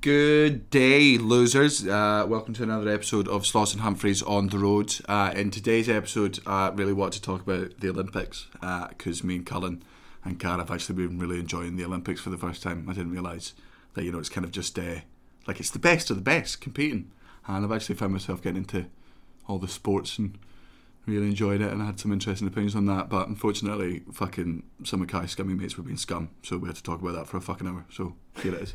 Good day, losers. Uh, welcome to another episode of Sloss and Humphries on the road. Uh, in today's episode, I really want to talk about the Olympics because me and Cullen and Cara have actually been really enjoying the Olympics for the first time. I didn't realise that you know it's kind of just uh, like it's the best of the best competing, and I've actually found myself getting into all the sports and really enjoyed it. And I had some interesting opinions on that, but unfortunately, fucking some of Kai's scummy mates were being scum, so we had to talk about that for a fucking hour. So here it is.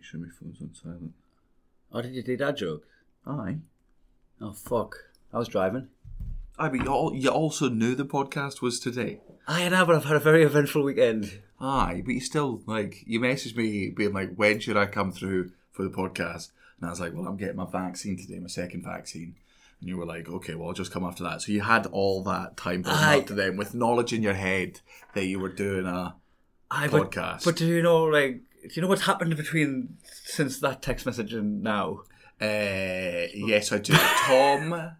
Make sure my phone's on silent. Oh, did you do that joke? Aye. Oh, fuck. I was driving. Aye, but you, all, you also knew the podcast was today. I know, but I've had a very eventful weekend. Aye, but you still like you messaged me being like, when should I come through for the podcast? And I was like, well, I'm getting my vaccine today, my second vaccine. And you were like, okay, well, I'll just come after that. So you had all that time building up to them with knowledge in your head that you were doing a I, but, podcast. But do you know, like, do you know what's happened between since that text message and now? Uh, yes, I do. Tom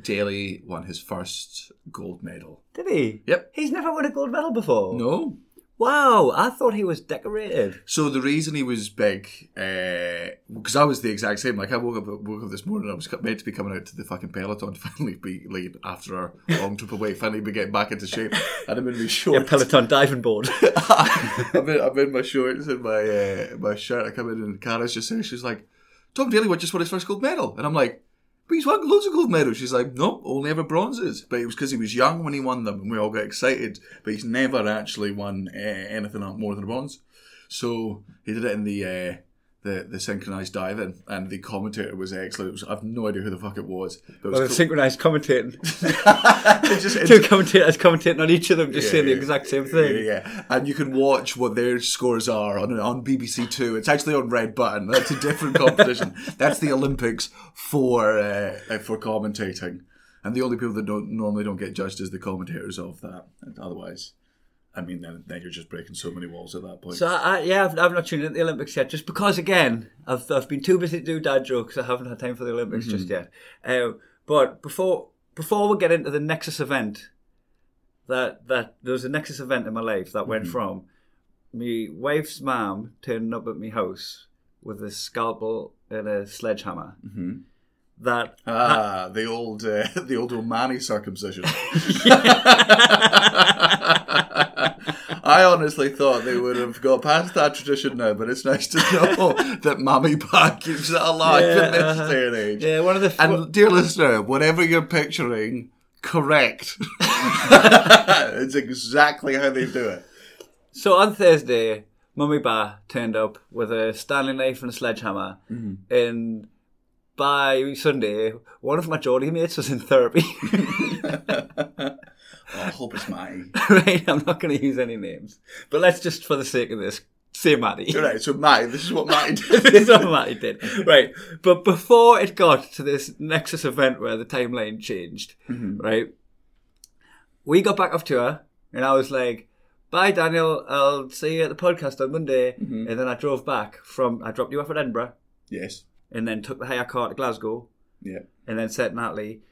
Daley won his first gold medal. Did he? Yep. He's never won a gold medal before. No. Wow, I thought he was decorated. So the reason he was big, because I was the exact same. Like I woke up, woke up this morning, I was meant to be coming out to the fucking peloton to finally be like after our long trip away, finally be getting back into shape, and I'm in my Yeah, shorts. Peloton diving board. I'm, in, I'm in my shorts and my uh, my shirt. I come in and Cara's just there. She's like, Tom Daley what just won his first gold medal, and I'm like. But he's won loads of gold medals. She's like, nope, only ever bronzes. But it was because he was young when he won them, and we all got excited. But he's never actually won uh, anything more than a bronze. So he did it in the uh, the the synchronized diving, and the commentator was excellent. Was, I've no idea who the fuck it was. But it Well, was cool. synchronized commentating. Just- Two commentators commentating on each of them, just Yeah, saying the exact same thing. yeah, and you can watch what their scores are on on BBC Two. It's actually on Red Button. That's a different competition. That's the Olympics for uh, for commentating, and the only people that don't normally don't get judged is the commentators of that. Otherwise, I mean, then, then you're just breaking so many walls at that point. So I, yeah, I've, I've not tuned into the Olympics yet, just because again, I've I've been too busy to do dad jokes. I haven't had time for the Olympics just yet. Um, but before before we get into the Nexus event, that that there was a Nexus event in my life that went from me wife's mum turning up at my house with a scalpel and a sledgehammer. That ah, the old uh, the old Omani circumcision. I honestly thought they would have got past that tradition now, but it's nice to know that Mummy Pa keeps it alive Yeah, in this uh-huh. day and age. yeah, one of the And dear listener, whatever you're picturing, correct. it's exactly how they do it. So on Thursday, Mummy Ba turned up with a Stanley knife and a sledgehammer, and by Sunday, one of my Geordie mates was in therapy. I hope it's Matty. right, I'm not going to use any names, but let's just, for the sake of this, say Matty. Right, so Matty, this is what Matty did. this is what Matty did. Right, but before it got to this Nexus event where the timeline changed, right, we got back off tour, and I was like, "Bye, Daniel. I'll see you at the podcast on Monday." And then I drove back from. I dropped you off at Edinburgh, Yes. and then took the hire car to Glasgow, Yeah. and then said, "Natalie,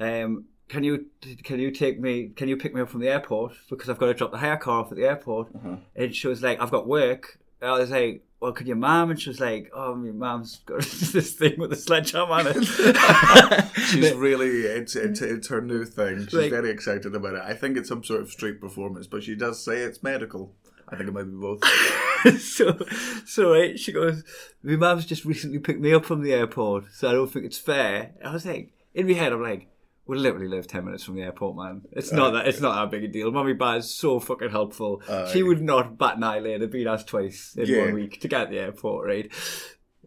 um, can you can you take me? Can you pick me up from the airport because I've got to drop the hire car off at the airport?" Uh-huh. And she was like, "I've got work." And I was like, "Well, could your mum?" And she was like, "Oh, my mum's got this thing with a sledgehammer on it." She's really, it's, it's, it's her new thing. She's Like- very excited about it. I think it's some sort of street performance, but she does say it's medical. I think it might be both. so, so right, she goes, "My mum's just recently picked me up from the airport, so I don't think it's fair." And I was like, in my head, I'm like, "We literally live ten minutes from the airport, man. It's uh, not that. It's not that big a deal." Mummy Ba is so fucking helpful. Uh, she would not bat an eyelid and been asked twice in Yeah. one week to get to the airport, right?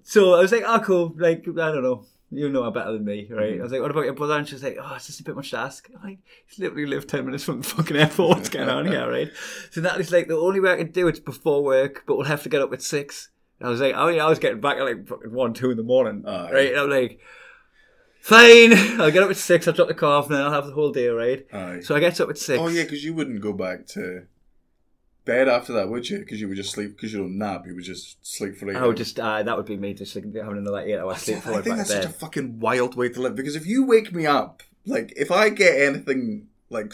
So I was like, "Oh, cool. Like, I don't know." You know her better than me, right? Mm-hmm. I was like, what about your brother? And she was like, oh, it's just a bit much to ask. I'm like, he's literally lived 10 minutes from the fucking airport. What's going on here, right? So Natalie's like, the only way I can do it's before work, but we'll have to get up at 6 And I was like, oh yeah, I was getting back at like fucking one, two in the morning, Aye. right? And I'm like, fine, I'll get up at six. I'll drop the car off, and then I'll have the whole day, right? Aye. So I get up at six. Oh yeah, because you wouldn't go back to bed after that, would you? Because you would just sleep. Because you don't nap, you would just sleep for eight I would hours. just uh, that would be me just like, having another eight hour sleep I I think that's such a fucking wild way to live. Because if you wake me up, like if I get anything like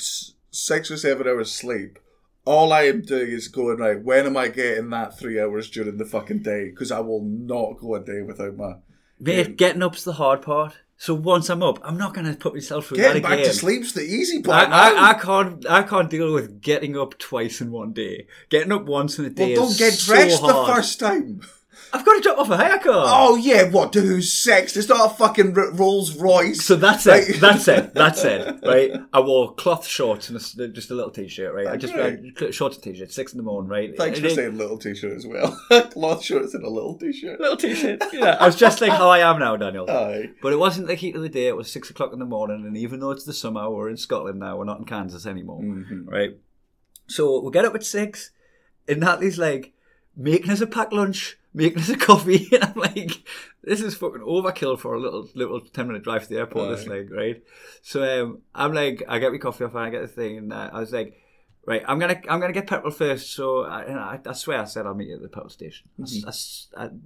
six or seven hours sleep, all I am doing is going right. When am I getting that three hours during the fucking day? Because I will not go a day without my Mate, getting up's the hard part. So once I'm up, I'm not going to put myself through getting that back again. to sleep's the easy part. I, now. I can't I can't deal with getting up twice in one day. Getting up once in a well, day don't is get so dressed the hard. first time. I've got to drop off a car. Oh yeah, what? To who's sex? It's not a fucking R- Rolls Royce. So that's Right. it. That's it. That's it. Right. I wore cloth shorts and a just a little t-shirt. Right. I just wear shorts t-shirt. Six in the morning. Right. Thanks And for then- saying little t-shirt as well. Cloth shorts and a little t-shirt. little t-shirt. Yeah. I was just like how I am now, Daniel. Aye. But it wasn't the heat of the day. It was six o'clock in the morning, and even though it's the summer, we're in Scotland now. We're not in Kansas anymore, Mm-hmm. right? So we get up at six, and Natalie's like making us a packed lunch, making us a coffee, and I'm like, this is fucking overkill for a little little ten minute drive to the airport. This Aye. like, right? So um, I'm like, I get my coffee off, and I get the thing, and uh, I was like. Right, I'm gonna I'm gonna get petrol first. So I, I, I swear I said I'll meet you at the petrol station.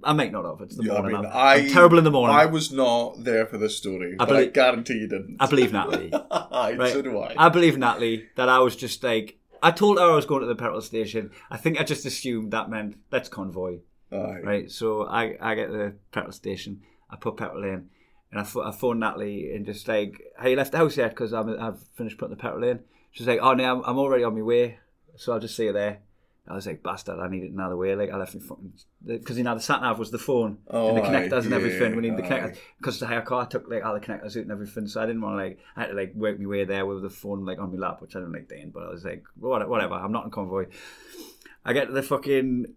I, make note of it. It's the Mm-hmm. Yeah, I morning. mean, I'm, I, I'm terrible in the morning. I was not there for this story, but I believe- guarantee you didn't. I believe Natalie. Right. so do I. I believe Natalie that I was just like I told her I was going to the petrol station. I think I just assumed that meant let's convoy, Aye. right? So I I get the petrol station. I put petrol in, and I, I phoned Natalie and just like, "Hey, you left the house yet? Because I've finished putting the petrol in." She's like, "Oh no, I'm, I'm already on my way, so I'll just see you there." I was like, "Bastard, I need it another way." Like I left my fucking because you know the sat nav was the phone Oh, and the aye, connectors and everything. We need the connectors because the hire car took like all the connectors out and everything. So I didn't want to like I had to like work my way there with the phone like on my lap, which I don't like doing. But I was like, whatever, I'm not in convoy. I get to the fucking,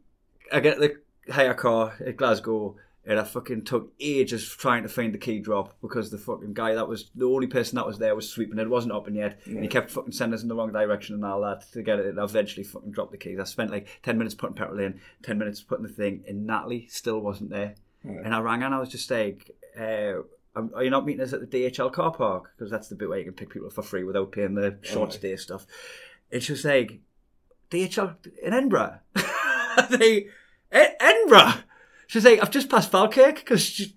I get the hire car at Glasgow. And I fucking took ages trying to find the key drop because the fucking guy that was the only person that was there was sweeping it. Wasn't open yet. And he kept fucking sending us in the wrong direction and all that to get it. And I eventually fucking dropped the keys. I spent like 10 minutes putting petrol in, 10 minutes putting the thing, and Natalie still wasn't there. And I rang and I was just like, uh, um, are you not meeting us at the DHL car park? Because that's the bit where you can pick people up for free without paying the short stay stuff. And she was like, DHL in Edinburgh? I was like, "E- Edinburgh? She was like, I've just passed Falkirk because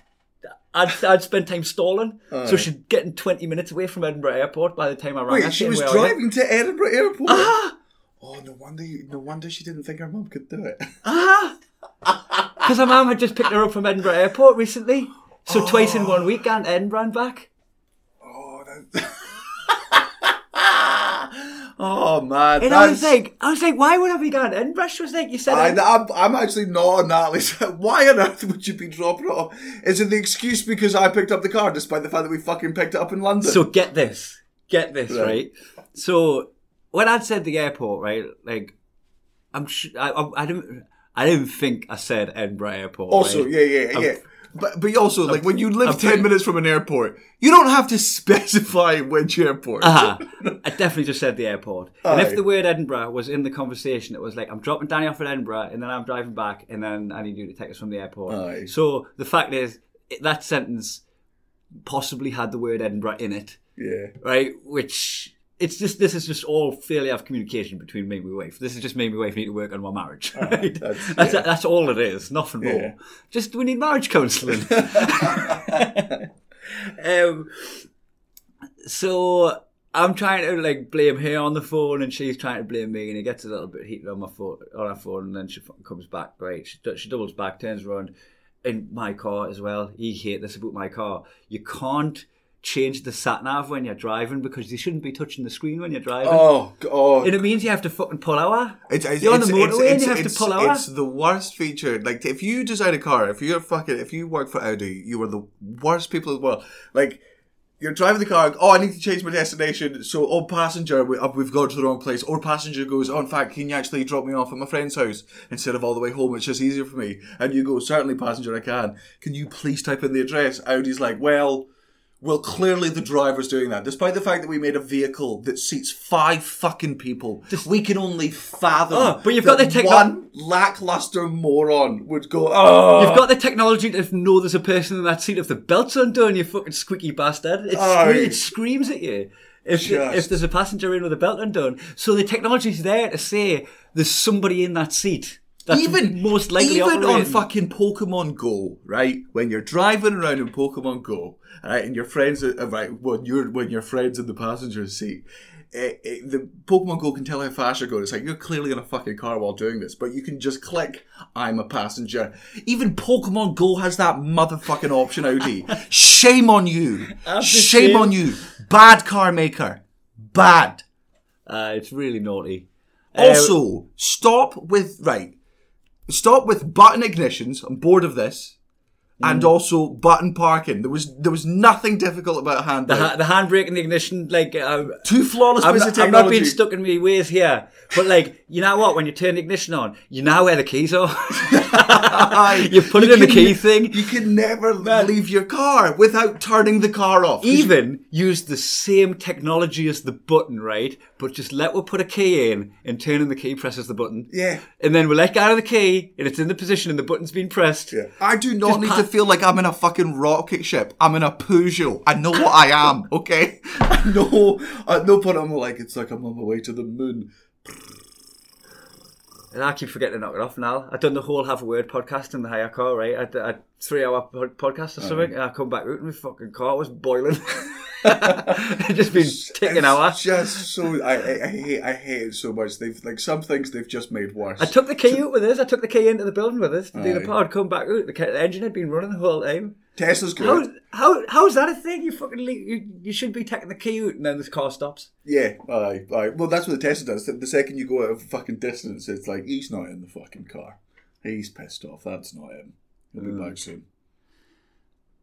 I'd, I'd spent time stalling. So she's getting 20 minutes away from Edinburgh Airport by the time I rang her. Wait, she was where I am. driving to Edinburgh Airport. Ah! Oh, no wonder, you, no wonder she didn't think her mum could do it. Ah! Because her mum had just picked her up from Edinburgh Airport recently. So twice in one week and Edinburgh and back. Oh, that... oh man, And I was like, I was like, why would I be going to Edinburgh? She was like, you said I, I'm, I'm actually not on Natalie's. Why on earth would you be dropping it off? Is it the excuse because I picked up the car, despite the fact that we fucking picked it up in London? So get this, get this, Right. right? So when I'd said the airport, right, like I'm, sh- I, I, I didn't, I didn't think I said Edinburgh Airport. also, right? yeah, yeah, yeah. But but also, like when you live ten minutes from an airport, you don't have to specify which airport. Uh-huh. I definitely just said the airport. And Aye. if the word Edinburgh was in the conversation, it was like, I'm dropping Danny off at Edinburgh and then I'm driving back and then I need you to take us from the airport. Aye. So the fact is, that sentence possibly had the word Edinburgh in it, Yeah. right? Which. It's just this is just all failure of communication between me and my wife. This is just me and my wife need to work on my marriage. Right? that's- That's, yeah. that's all it is, nothing Yeah. more. Just we need marriage counselling. um, so I'm trying to like blame her on the phone, and she's trying to blame me, and it gets a little bit heated on my phone, on her phone, and then she comes back. Right, she, she doubles back, turns around in my car as well. You hate this about my car. You can't change the sat nav when you're driving because you shouldn't be touching the screen when you're driving. Oh, God. And it means you have to fucking pull over. It's, it's, You're on the it's- motorway and you have to pull over. It's the worst feature. Like, if you design a car, if you're fucking, if you work for Audi, you are the worst people in the world. Like, you're driving the car. Oh, I need to change my destination. So, oh, passenger, we, uh, we've gone to the wrong place. Or passenger goes, oh, in fact, can you actually drop me off at my friend's house instead of all the way home? It's just easier for me. And you go, certainly, passenger, I can. Can you please type in the address? Audi's like, well. Well, clearly the driver's doing that. Despite the fact that we made a vehicle that seats five fucking people, we can only fathom. Oh, but you've got the techno- one lackluster moron would go. Oh, You've got the technology to know there's a person in that seat. If the belt's undone, you fucking squeaky bastard. It, scre- it screams at you. If, Just- if there's a passenger in with a belt undone. So the technology's there to say there's somebody in that seat. That's even most likely even on fucking Pokemon Go, right? When you're driving around in Pokemon Go, right, and your friends, are, uh, right, when you're when your friends in the passenger seat. eh, eh, the Pokemon Go can tell how fast you're going. It's like you're clearly in a fucking car while doing this, but you can just click "I'm a passenger." Even Pokemon Go has that motherfucking option, Audi. Shame on you! Shame shame. on you! Bad car maker, bad. Uh, it's really naughty. Also, stop with right. Stop with button ignitions. I'm bored of this. And Mm. also button parking. There was there was nothing difficult about handbrake. the, ha- the handbrake and the ignition, like, uh, Two flawless I'm not, I'm not being stuck in my ways here. But, like, you know what? When you turn the ignition on, you know where the keys are. You put it in the key ne- thing. You can never leave your car without turning the car off. even use the same technology as the button, right? But just let we put a key in and turning the key presses the button. Yeah. And then we let go of the key and it's in the position and the button's been pressed. Yeah. I do not Just need pa- to feel like I'm in a fucking rocket ship. I'm in a Peugeot. I know what I am, okay? I know. At no point I'm like, it's like I'm on my way to the moon. And I keep forgetting to knock it off now. I've done the whole Have a Word podcast in the hire car, right? I had a three hour podcast or something and I come back out and my fucking car was boiling. it just been ticking It's out. Just so I, I, I hate I hate it so much. They've like some things they've just made worse. I took the key out with us. I took the key into the building with us to do the pod. Come back out. The, the engine had been running the whole time. Tesla's good. How how how's that a thing? You fucking you, you should be taking the key out and then this car stops. Yeah, aye, aye. Well, that's what the Tesla does. The- The second you go out of a fucking distance, it's like he's not in the fucking car. He's pissed off. That's not him. He'll be Mm. back soon.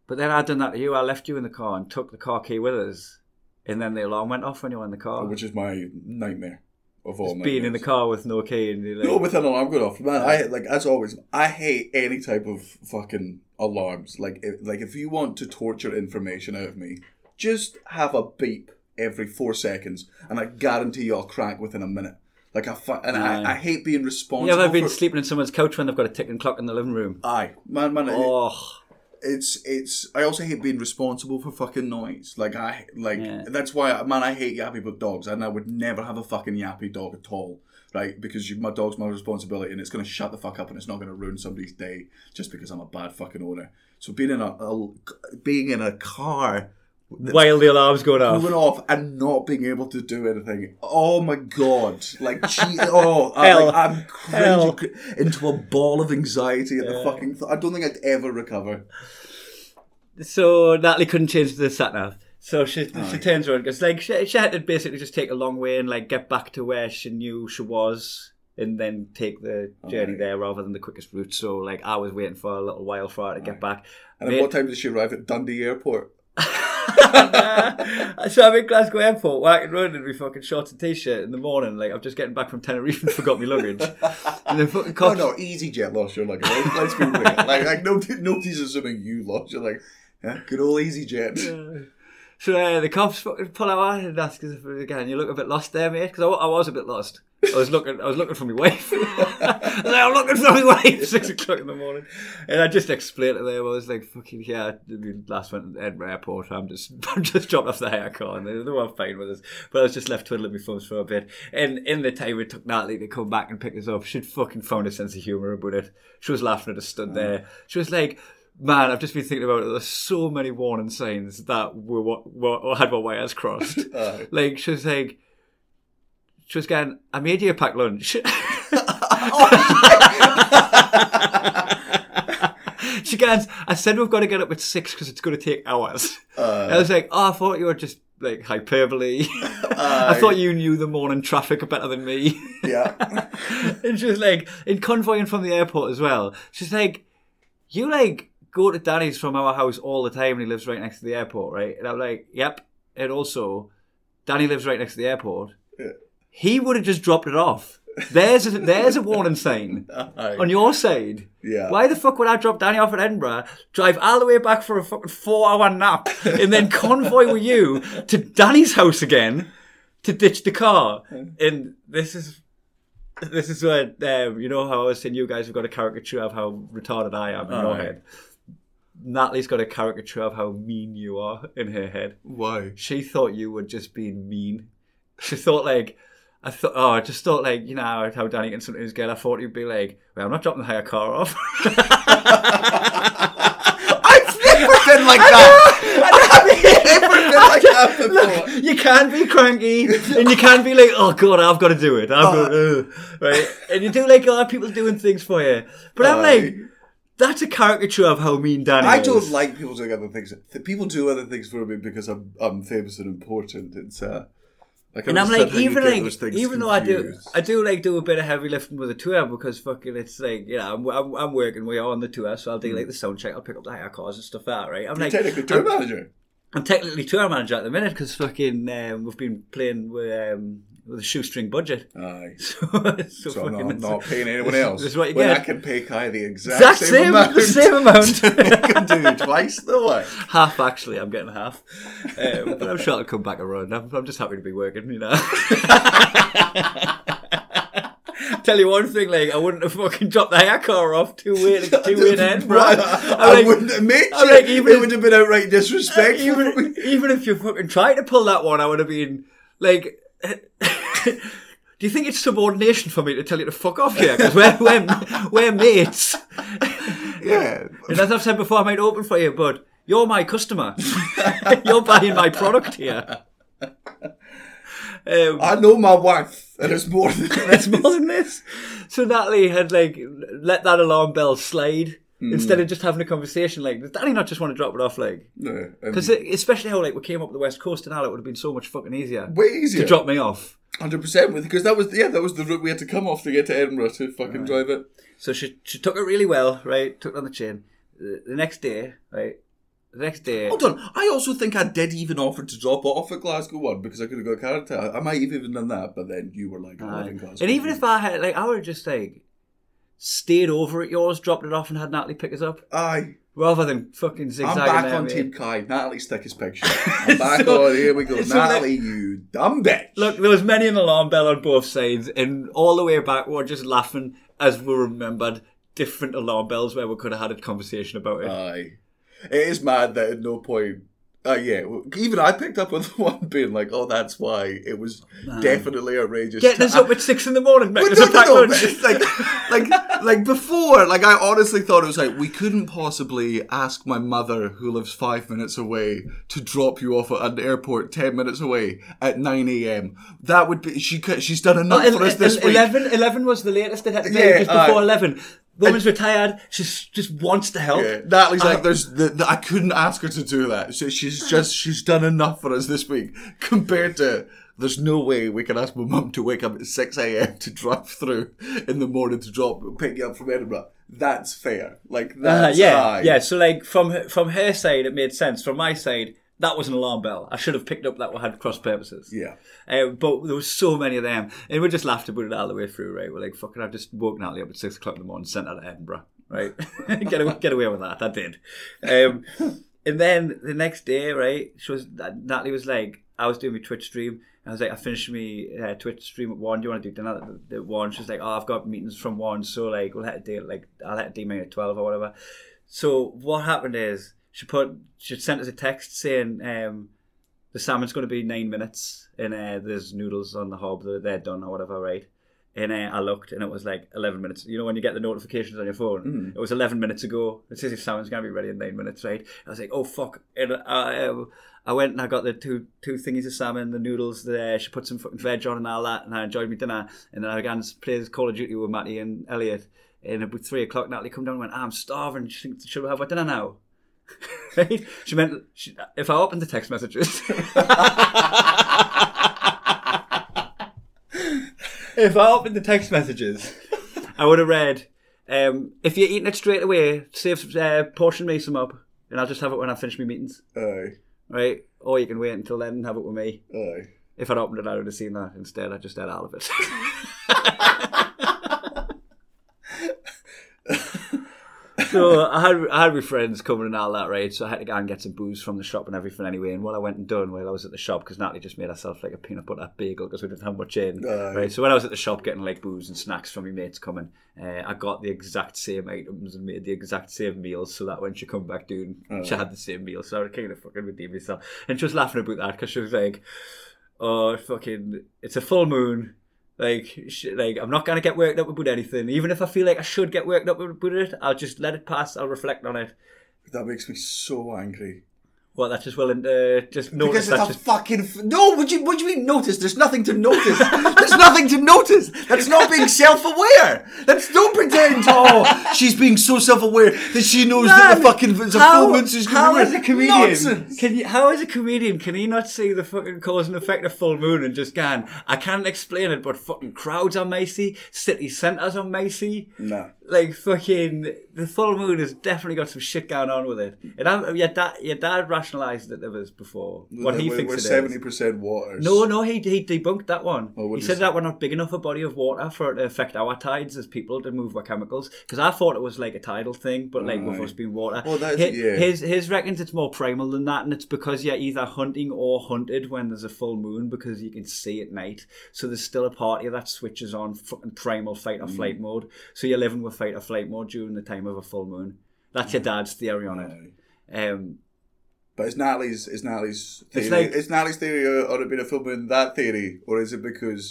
But then I done that to you. I left you in the car and took the car key with us, and then the alarm went off when you were in the car. Which is my nightmare of all Just being in the car with no key and like, No, with an alarm going off, man. I like as always. I hate any type of fucking alarms. Like, if, like if you want to torture information out of me, just have a beep every four seconds, and I guarantee you I'll crack within a minute. Like I, fu- and Aye. I, I hate being responsible. you ever been for- sleeping in someone's couch when they've got a ticking clock in the living room? Aye, man, man. it- Oh, it's it's. I also hate being responsible for fucking noise. Like I like Yeah. that's why man I hate yappy but dogs, and I would never have a fucking yappy dog at all. Right, because you, my dog's my responsibility, and it's gonna shut the fuck up, and it's not gonna ruin somebody's day just because I'm a bad fucking owner. So being in a, a being in a car while the alarm's going off. going off and not being able to do anything. Oh my god! Like, gee, oh, I, like, I'm cringing into a ball of anxiety at the fucking. Th- I don't think I'd ever recover. So Natalie couldn't change the sat nav. So she Aye. she turns around because like she, she had to basically just take a long way and like get back to where she knew she was and then take the journey Aye. there rather than the quickest route. So like I was waiting for a little while for her to get back. And at what time did she arrive at Dundee Airport? so I'm in Glasgow Airport, walking around in my fucking shorts and t-shirt in the morning. Like I'm just getting back from Tenerife and forgot my luggage. and the fucking Oh cops, no, EasyJet lost your luggage. Let's, be real. Like, like nobody, nobody's assuming you lost. You're like, yeah, good old EasyJet. So uh, the cops fucking pull out and ask us again you look a bit lost there, mate. Because I, I was a bit lost. I was looking. I was looking for my wife. I I'm looking for my wife. Six o'clock in the morning, and I just explained to them. I was like, "Fucking yeah." I mean, last went to Edinburgh Airport. I'm just, I'm just dropped off the hire car, and they, they were fine with us. But I was just left twiddling my thumbs for a bit. And in the time it took Natalie to come back and pick us up, she'd fucking found a sense of humour about it. She was laughing at us, stood there. She was like. Man, I've just been thinking about it. There's so many warning signs that were, were had my wires crossed. Aye. Uh-huh. like she was like, she was going, "I made you a packed lunch." she goes, "I said we've got to get up at six because it's going to take hours." I uh. was like, "Oh, I thought you were just like hyperbole. I thought uh. you knew the morning traffic better than me." yeah. and she was like, in convoying from the airport as well. She's like, you like go to Danny's from our house all the time, and he lives right next to the airport, right? And I'm like, yep. And also, Danny lives right next to the airport. Yeah. He would have just dropped it off There's a, there's a warning sign Aye. on your side. Yeah. Why the fuck would I drop Danny off at Edinburgh, drive all the way back for a fucking four hour nap, and then convoy with you to Danny's house again to ditch the car? And this is this is where um, you know how I was saying you guys have got a caricature of how retarded I am in your Aye. head. Natalie's got a caricature of how mean you are in her head. Why? She thought you were just being mean. She thought like I thought oh I just thought like, you know how, Danny can sometimes get I thought you'd be like, Well, I'm not dropping the hire car off. I've never been like that. I've never been like that before. you can be cranky and you can be like, oh god, I've got to do it. I've uh, got to, right? And you do like a lot of people doing things for you. But I'm uh, like, that's a caricature of how mean Danny I is. don't like people doing other things. Th- People do other things for me because I'm I'm famous and important. It's uh, like And I'm understand like, how you even get like, things even though I do, confused. I do like do a bit of heavy lifting with the tour because fucking it's like, you know, I'm, I'm, I'm working, we're on the tour, so I'll do like the sound check, I'll pick up the hire cars and stuff like that, right? I'm You're like, technically tour I'm, manager. I'm technically tour manager at the minute because fucking um, we've been playing with um, with a shoestring budget. Aye. So, so, So I'm not, not paying anyone this- else. This is what you when get. I can pay Kai the exact, Exact same, same- amount. the same amount. make him do twice the work. half actually. I'm getting half, um, but I'm sure I'll come back around. I'm, I'm just happy to be working, you know. Tell you one thing, like I wouldn't have fucking dropped the hair car off two way two way in Edinburgh. I, I'm like- wouldn't have made I'm you. like, even it would have been outright disrespectful. even even if you fucking tried to pull that one, I would have been like. Do you think it's subordination for me to tell you to fuck off here? Because we're, we're, we're mates. Yeah. And as I've said before, I might open for you, but you're my customer. you're buying my product here. Um, I know my wife, and it's more than it's more than this. So Natalie had like let that alarm bell slide instead of just having a conversation. Like, does Danny not just want to drop it off? Like, No, um, because especially how like we came up the west coast and all, it would have been so much fucking easier way easier. to drop me off. Hundred percent with because that was yeah that was the route we had to come off to get to Edinburgh to fucking drive it. So she she took it really well, right? Took it on the chin. The, the next day, right? The next day. Hold on, I also think I did even offer to drop off at Glasgow one because I could have got character. I, might have even done that, but then you were like, I live in Glasgow. And even if I had, like, I would have just like stayed over at yours, dropped it off, and had Natalie pick us up, aye, rather than fucking zigzagging. I'm back there, on mate. Team Kai. Natalie, stick his picture. I'm back So- on. Here we go, so that- Natalie, you dumb bitch. Look, there was many an alarm bell on both sides, and all the way back, we are just laughing as we remembered different alarm bells where we could have had a conversation about it. Aye. It is mad that at no point. Uh, yeah, even I picked up on the one being like, "Oh, that's why it was definitely outrageous." Getting us up at six in the morning, no, no, no, it's like, like, like before, like I honestly thought it was like we couldn't possibly ask my mother, who lives five minutes away, to drop you off at an airport ten minutes away at nine a.m. That would be she. could- She's done enough Oh, for us this week. 11, 11 was the latest it had to be, Yeah, just before aye. 11. Woman's retired, she just wants to help. Yeah, Natalie's Uh, like, there's, the, the, I couldn't ask her to do that. So she's just, she's done enough for us this week compared to. There's no way we can ask my mum to wake up at 6 a.m. to drive through in the morning to drop pick you up from Edinburgh. That's fair. Like Uh, yeah, high. yeah. So like from from her side, it made sense. From my side, that was an alarm bell. I should have picked up that we had cross purposes. Yeah. Um, but there was so many of them, and we just laughed about it all the way through. Right? We're like, "Fucking!" I've just woke Natalie up at six o'clock in the morning, sent her to Edinburgh. Right? get away, get away with that. I did. Um, and then the next day, right? She was Natalie was like, I was doing my Twitch stream. And I was like, I finished my uh, Twitch stream at one. Do you want to do dinner at, at one? She's like, Oh, I've got meetings from one, so like we'll have to do it like I'll have to do mine at twelve or whatever. So what happened is she put she sent us a text saying um, the salmon's going to be nine minutes and uh, there's noodles on the hob they're, they're done or whatever, right? And uh, I looked and it was like 11 minutes. You know, when you get the notifications on your phone, it was 11 minutes ago. It says your salmon's going to be ready in nine minutes, right? I was like, oh fuck. And I, uh, I went and I got the two two thingies of salmon, the noodles, the, she put some fucking veg on and all that, and I enjoyed my dinner. And then I began to play Call of Duty with Matty and Elliot. And about three o'clock, Natalie come down and went, I'm starving. She thinks, should we have our dinner now? Right? She meant she, if I opened the text messages. if I opened the text messages, I would have read, um, "If you're eating it straight away, save uh, portion me some up, and I'll just have it when I finish my meetings." Aye. Right? Or you can wait until then and have it with me. Aye. If I'd opened it, I would have seen that. Instead, I just had all of it. so I had I had my friends coming and all that, right? So I had to go and get some booze from the shop and everything anyway. And what I went and done while I was at the shop, because Natalie just made herself like a peanut butter bagel because we didn't have much in, Aye. right? So when I was at the shop getting like booze and snacks from my mates coming, uh, I got the exact same items and made the exact same meals, so that when she come back doing, she had the same meal. So I was kind of fucking redeemed myself. And she was laughing about that because she was like, "Oh, fucking, it's a full moon." Like, sh- like I'm not gonna get worked up about anything. Even if I feel like I should get worked up about it, I'll just let it pass. I'll reflect on it. That makes me so angry. What? That's just willing to just notice Because it's a Just, fucking f- no. What do you what do you mean notice? There's nothing to notice. There's nothing to notice. That's not being self-aware. That's don't pretend. Oh, she's being so self-aware that she knows that the fucking it's a how, full moon. so she's gonna how be a comedian Nonsense. can you? How as a comedian can he not see the fucking cause and effect of full moon and just can I can't explain it, but fucking crowds are Macy, city centres are Macy. Nah. Like fucking the full moon has definitely got some shit going on with it. And I, your dad, your dad rationalised that there was before what he we're, thinks we're seventy percent water. No, no, he he debunked that one. Oh, he said that we're not big enough a body of water for it to affect our tides as people to move our chemicals. Because I thought it was like a tidal thing, but like with us being water. Oh, that's- his, yeah. his his reckons it's more primal than that, and it's because you're either hunting or hunted when there's a full moon because you can see at night. So there's still a part of you that switches on fucking primal fight or flight Mm. mode. So you're living with fight or flight mode during the time of a full moon. That's your dad's theory on it. Um, But is Natalie's is Natalie's theory It's like- is Natalie's theory uh, on it being a full moon that theory, or is it because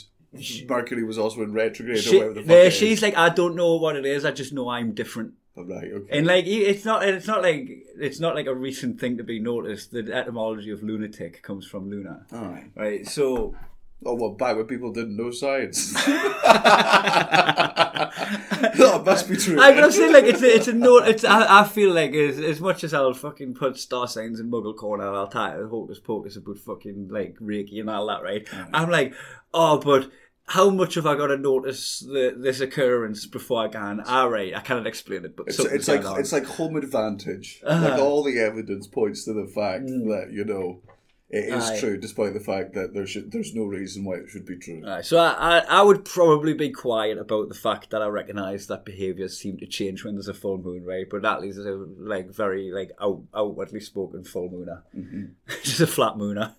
Mercury was also in retrograde or whatever the fuck? there, it is? she's like, I don't know what it is. I just know I'm different. Oh, right, okay. And like it's not it's not like it's not like a recent thing to be noticed. The etymology of lunatic comes from luna. All right. Right. So Oh well, back when people didn't know science. that must be true. I, but I'm saying like it's a, it's a note. It's I, I feel like as, as much as I'll fucking put star signs in Muggle corner, I'll tie it hocus pocus about fucking like Reiki and all that. Right. I'm like, oh, but. How much have I got to notice the, this occurrence before I can? All right, I cannot explain it, but It's, it's like on. it's like home advantage. Uh-huh. Like all the evidence points to the fact that you know it is. Aye. true, despite the fact that there should there's no reason why it should be true. Right, so I, I, I would probably be quiet about the fact that I recognise that behaviours seem to change when there's a full moon, right? But Natalie's a like very like out, outwardly spoken full mooner. just a flat mooner.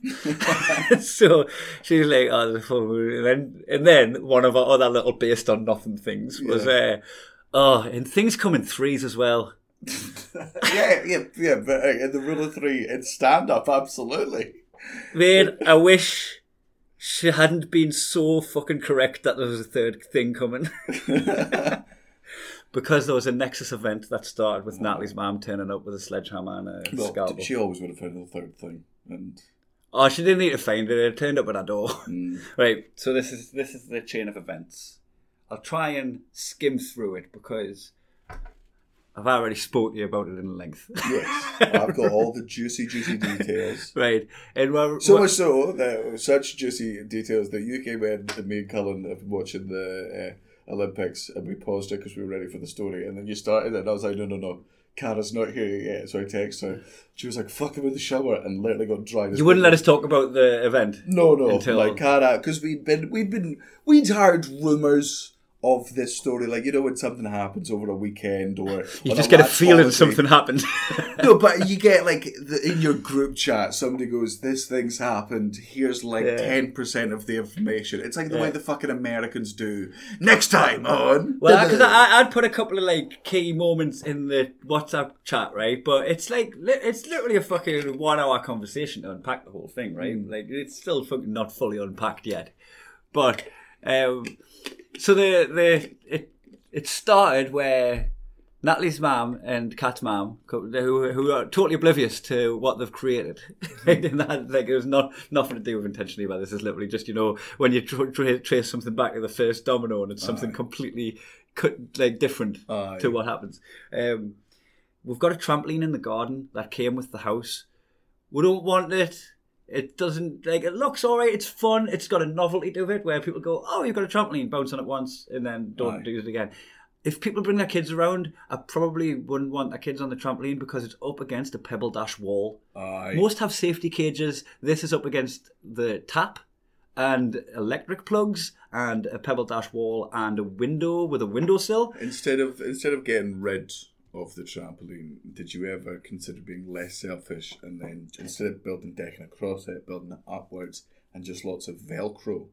so she's like, oh, there's a full moon, and then and then one of our other little based on nothing things was uh, oh, and things come in threes as well. yeah, yeah, yeah. But uh, the rule of three, it's stand up, absolutely. Man, I wish she hadn't been so fucking correct that there was a third thing coming. because there was a Nexus event that started with Natalie's mum turning up with a sledgehammer and a Well, scalpel. she always would have found the third thing, and Oh, she didn't need to find it. It turned up at our door. Mm. Right. So this is this is the chain of events. I'll try and skim through it because I've already spoke to you about it in length. yes, I've got all the juicy, juicy details. right. And we're, So much so that such juicy details that you came in and me and Cullen been watching the uh, Olympics and we paused it because we were ready for the story and then you started it and I was like, no, no, no, Cara's not here yet. So I texted her. She was like, fuck him in the shower and literally got dried. as you wouldn't let us talk about the event. No, no, until- like Cara, because we'd been, we'd been, we'd heard rumors of this story. Like you know, when something happens over a weekend or You just get a feeling holiday- something happened. no, but you get like the, in your group chat, somebody goes, "This thing's happened. Here's like Yeah. ten percent of the information." It's like the Yeah. way the fucking Americans do. Next time on, Well, because I'd put a couple of like key moments in the WhatsApp chat, right? But it's like it's literally a fucking one-hour conversation to unpack the whole thing, right? Like it's still fucking not fully unpacked yet. But um, so the the it it started where Natalie's mum and Kat's mum, who who are totally oblivious to what they've created, and that like it was not nothing to do with intentionally about this. It's literally just you know when you tr- tra- trace something back to the first domino and it's something completely cut like different Aye. to what happens. Um, we've got a trampoline in the garden that came with the house. We don't want it. It doesn't like it looks all right. It's fun. It's got a novelty to it where people go, "Oh, you've got a trampoline, bounce on it once, and then don't Aye. do it again." If people bring their kids around, I probably wouldn't want their kids on the trampoline because it's up against a pebble dash wall. Aye. Most have safety cages. This is up against the tap, and electric plugs and a pebble dash wall and a window with a windowsill. Instead of instead of getting rid of the trampoline, did you ever consider being less selfish and then instead of building decking across it, building it upwards and just lots of Velcro,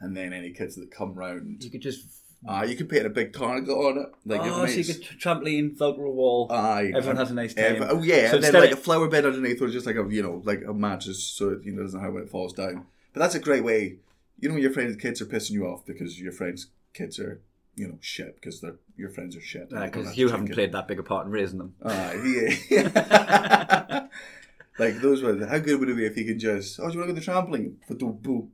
and then any kids that come round, You could just ah, you could paint a big target on it, like oh, so you could Uh, trampoline, velcro wall. Aye, Everyone has a nice time. ev- oh yeah, So and then like of- a flower bed underneath, or just like a you know like a mattress, so it you know doesn't have when it falls down. But that's a great way. You know, when your friends' kids are pissing you off because your friends' kids are you know shit because they're your friends are shit. Because you haven't it. played that big a part in raising them. Aye, yeah. like those were How good would it be if you could just? Oh, do you want to go to the trampoline? For the boo.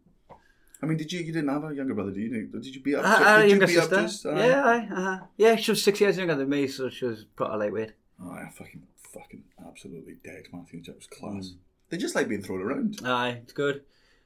I mean, did you? You didn't have a younger brother, did you? Did you beat up? I, I had did you beat up sister. just- aye? yeah, aye, uh-huh. yeah, she was six years younger than me, so she was pretty lightweight. Oh, I fucking, fucking, absolutely dead. Matthew Jack was Mm. class. They just like being thrown around. Aye, it's good.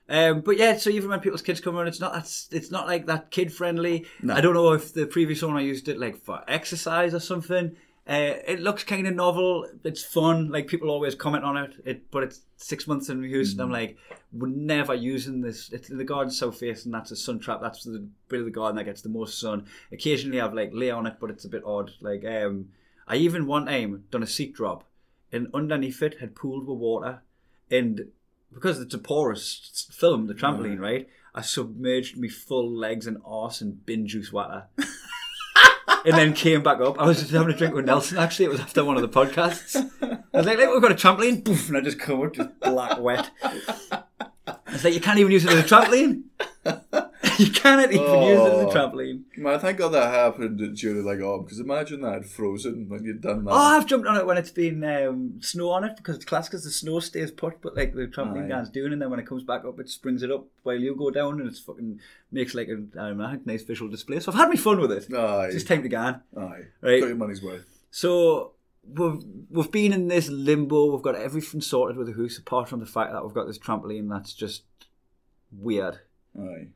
Um, but yeah, so even when people's kids come around, it's not that's it's not like that kid friendly. No. I don't know if the previous owner used it like for exercise or something. Uh, it looks kind of novel. It's fun. Like people always comment on it. It, but it's six months in use, and I'm like, we're never using this. It's in the garden south facing. That's a sun trap. That's the bit of the garden that gets the most sun. Occasionally, I've like lay on it, but it's a bit odd. Like um, I even one time done a seat drop, and underneath it had pooled with water, and because it's a porous film, the trampoline, right? I submerged me full legs and arse in bin juice water. and then came back up. I was just having a drink with Nelson actually. It was after one of the podcasts. I was like, "Look, we've got a trampoline. Poof, and I just come up, just black wet. I was like, you can't even use it as a trampoline. you cannot even use it as a Oh. trampoline. Man, thank God that happened during like oh, because imagine that frozen when you'd done that. Oh, I've jumped on it when it's been um, snow on it because it's class because the snow stays put, but like the trampoline Aye. guy's doing, and then when it comes back up, it springs it up while you go down, and it's fucking makes like a I don't know, a nice visual display. So I've had me fun with it. Aye, It's just time to go on. aye, Right. got your money's worth. So we've we've been in this limbo. We've got everything sorted with the house, apart from the fact that we've got this trampoline that's just weird. Aye,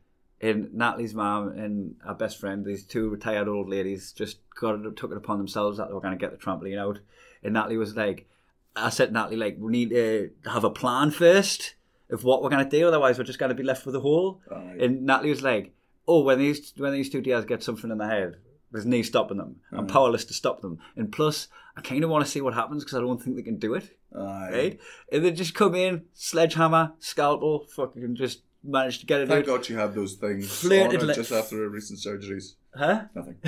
And Natalie's mum and our best friend, these two retired old ladies, just got it, took it upon themselves that they were going to get the trampoline out. And Natalie was like, I said, Natalie, like, we need to have a plan first of what we're going to do, otherwise we're just going to be left with a hole. And Natalie was like, "Oh, when these when these two dears get something in their head, there's no stopping them. I'm powerless to stop them. And plus, I kind of want to see what happens because I don't think they can do it. aye. Right? And they just come in, sledgehammer, scalpel, fucking just manage to get it Thank out. God you have those things Flirted li- just after her recent surgeries. Huh? Nothing.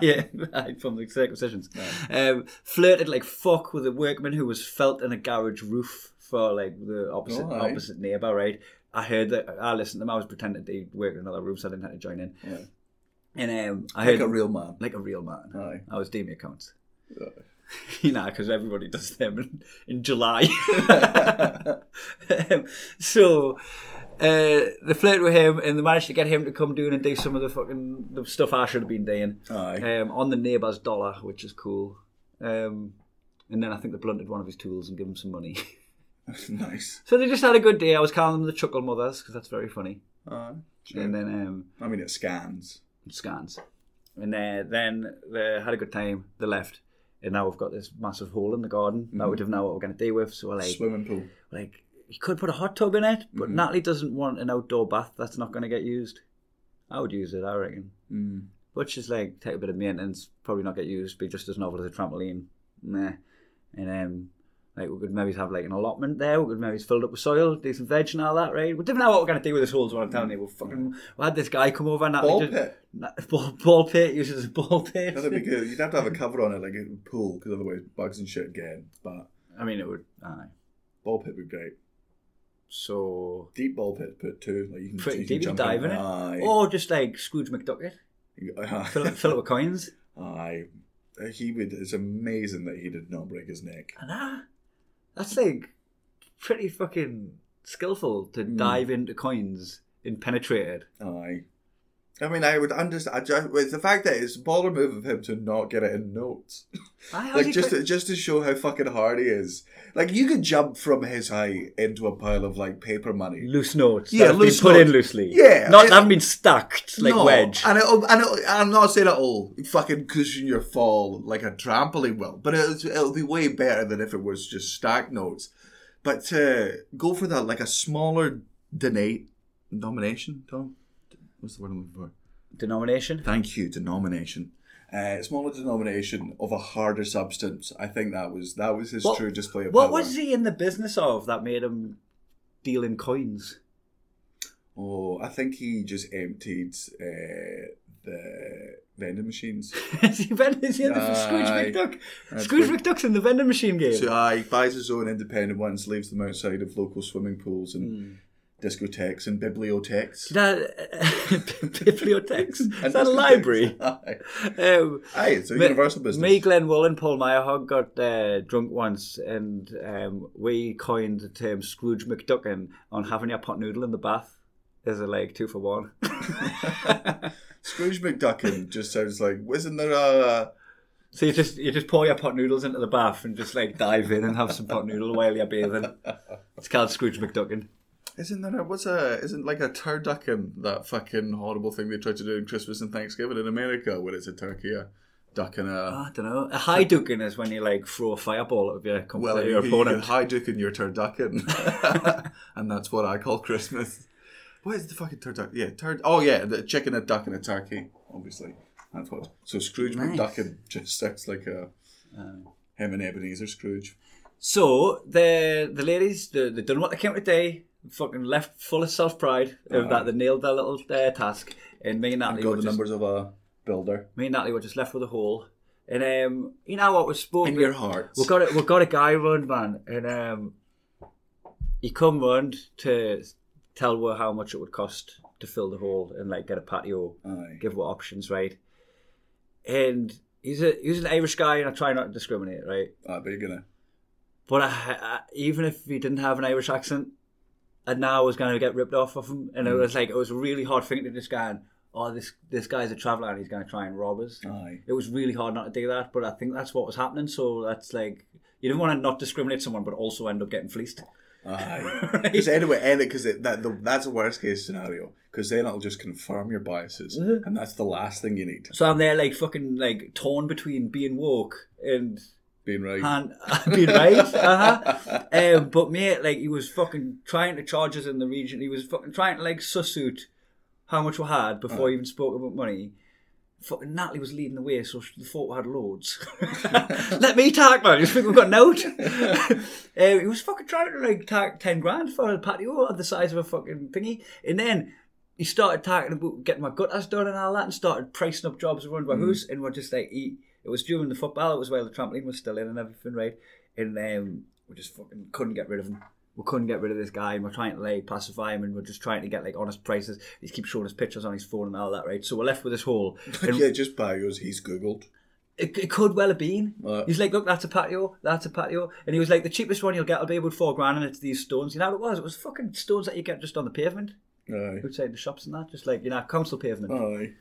yeah, from the circumcisions. Um, flirted like fuck with a workman who was felt in a garage roof for like the opposite Oh, opposite neighbour, right? I heard that I listened to them. I was pretending to work in another room, so I didn't have to join in. Yeah. And um, I Like heard a real man. like a real man. Aye. I was doing my accounts. Aye. you know, because everybody does them in, in July. um, so uh, they flirted with him and they managed to get him to come down and do some of the fucking the stuff I should have been doing Aye. um, on the neighbour's dollar, which is cool. Um, and then I think they blunted one of his tools and gave him some money. That's nice. so they just had a good day. I was calling them the Chuckle Mothers because that's very funny. Aye. And then um, I mean, it scans. scans. And uh, then they had a good time. They left. And now we've got this massive hole in the garden that we don't know what we're going to do with. So we're like, Swimming pool. like you could put a hot tub in it, but Natalie doesn't want an outdoor bath that's not going to get used. I would use it, I reckon. Mm. But she's like, take a bit of maintenance, probably not get used, be just as novel as a trampoline. Nah. And um, like we could maybe have like an allotment there. We could maybe fill it up with soil, do some veg and all that, right? We don't know what we're going to do with this hole. Is what I'm telling you. We fucking we had this guy come over and Ball just, pit. Na- ball, ball pit uses as a ball pit. That'd be good. You'd have to have a cover on it, like a pool, because otherwise bugs and shit get in. But I mean, it would. Aye. ball pit would be great. So Deep ball pit, put two. Like you can, pretty you deep, jump dive in it, Aye. or just like Scrooge McDucket, fill it, fill it with coins. Aye. He would. It's amazing that he did not break his neck. And that, that's like pretty fucking skillful to hmm. dive into coins and penetrate it. Aye. I mean, I would understand. I just, with the fact that it's a baller move of him to not get it in notes, like just quit- to, just to show how fucking hard he is. Like you could jump from his height into a pile of like paper money. loose notes. Yeah, loose been put in loosely. Yeah, not I- they haven't been stacked like no, wedge. and it'll, and it'll, I'm not saying it'll fucking cushion your fall like a trampoline will, but it'll, it'll be way better than if it was just stacked notes. But to go for that, like a smaller donate, nomination, Tom. What's the word I'm looking for? Denomination. Thank you. Denomination. Uh, smaller denomination of a harder substance. I think that was that was his What- true display of What power. was he in the business of that made him deal in coins? Oh, I think he just emptied uh, the vending machines. is he, ven- is he in the Aye. Scrooge McDuck? Scrooge good. McDuck's in the vending machine game. So uh, he buys his own independent ones, leaves them outside of local swimming pools and Hmm. Discotheques and bibliotheques. that, bibliotheques. Is that a library? Aye. Um, Aye, it's a Me- universal business. Me, Glenn Wool, and Paul Myrehaug got uh, drunk once, and um, we coined the term Scrooge McDuckin on having your pot noodle in the bath. There's a like two for one. Scrooge McDuckin just sounds like, isn't there a. so you just you just pour your pot noodles into the bath and just like dive in and have some pot noodle while you're bathing. It's called Scrooge McDuckin. Isn't there a, what's a, isn't like a turducken that fucking horrible thing they try to do in Christmas and Thanksgiving in America where it's a turkey, a duck and a. I don't know. A high is when you like throw a fireball at your, well, you, your you opponent. Hadouken in your turducken. and that's what I call Christmas. What is the fucking turducken? Yeah, turd. Oh, yeah, the chicken, a duck, and a turkey, obviously. That's what. So Scrooge Nice. McDucken just sounds like a. Uh. him and Ebenezer Scrooge. So the the ladies they, they done what they came to do. Fucking left full of self pride of that they nailed their little uh, task. And me and Natalie Got were the just, numbers of a builder. me and Natalie were just left with a hole. And um, you know what was spoken. In your hearts. We got it. We got a guy run man, and um, he come round to tell her how much it would cost to fill the hole and like get a patio. Aye. Give her options, right? And he's a he's an Irish guy, and I try not to discriminate, right? Ah, but you're gonna. But I, I, even if he didn't have an Irish accent, I now I was going to get ripped off of him, and it was like it was a really hard thing to just go, oh, this this guy's a traveller and he's going to try and rob us. Aye. It was really hard not to do that, but I think that's what was happening. So that's like you didn't want to not discriminate someone, but also end up getting fleeced. Aye. Right? Because anyway, and because that the, that's a worst case scenario. Because then it'll just confirm your biases, Mm-hmm. and that's the last thing you need. So I'm there like fucking like torn between being woke and Being right. and being right. Uh-huh. Um, but mate, like he was fucking trying to charge us in the region. He was fucking trying to like suss out how much we had before he even spoke about money. Fucking Natalie was leading the way, so she thought we had loads. Let me talk, man. You think we've got a note? um, he was fucking trying to like talk ten grand for a patio of the size of a fucking thingy, and then he started talking about getting my gutters done and all that, and started pricing up jobs around my house, and we're just like, he, it was during the football, it was while the trampoline was still in and everything, right? And um, we just fucking couldn't get rid of him. We couldn't get rid of this guy, and we're trying to like pacify him, and we're just trying to get like honest prices. He keeps showing us pictures on his phone and all that, right? So we're left with this hole. And yeah, just bios he's googled. it, it could well have been. Uh. He's like, look, that's a patio, that's a patio, and he was like, the cheapest one you'll get will be about four grand, and it's these stones. You know what it was? It was fucking stones that you get just on the pavement Aye. outside the shops and that, just like you know, council pavement. Aye.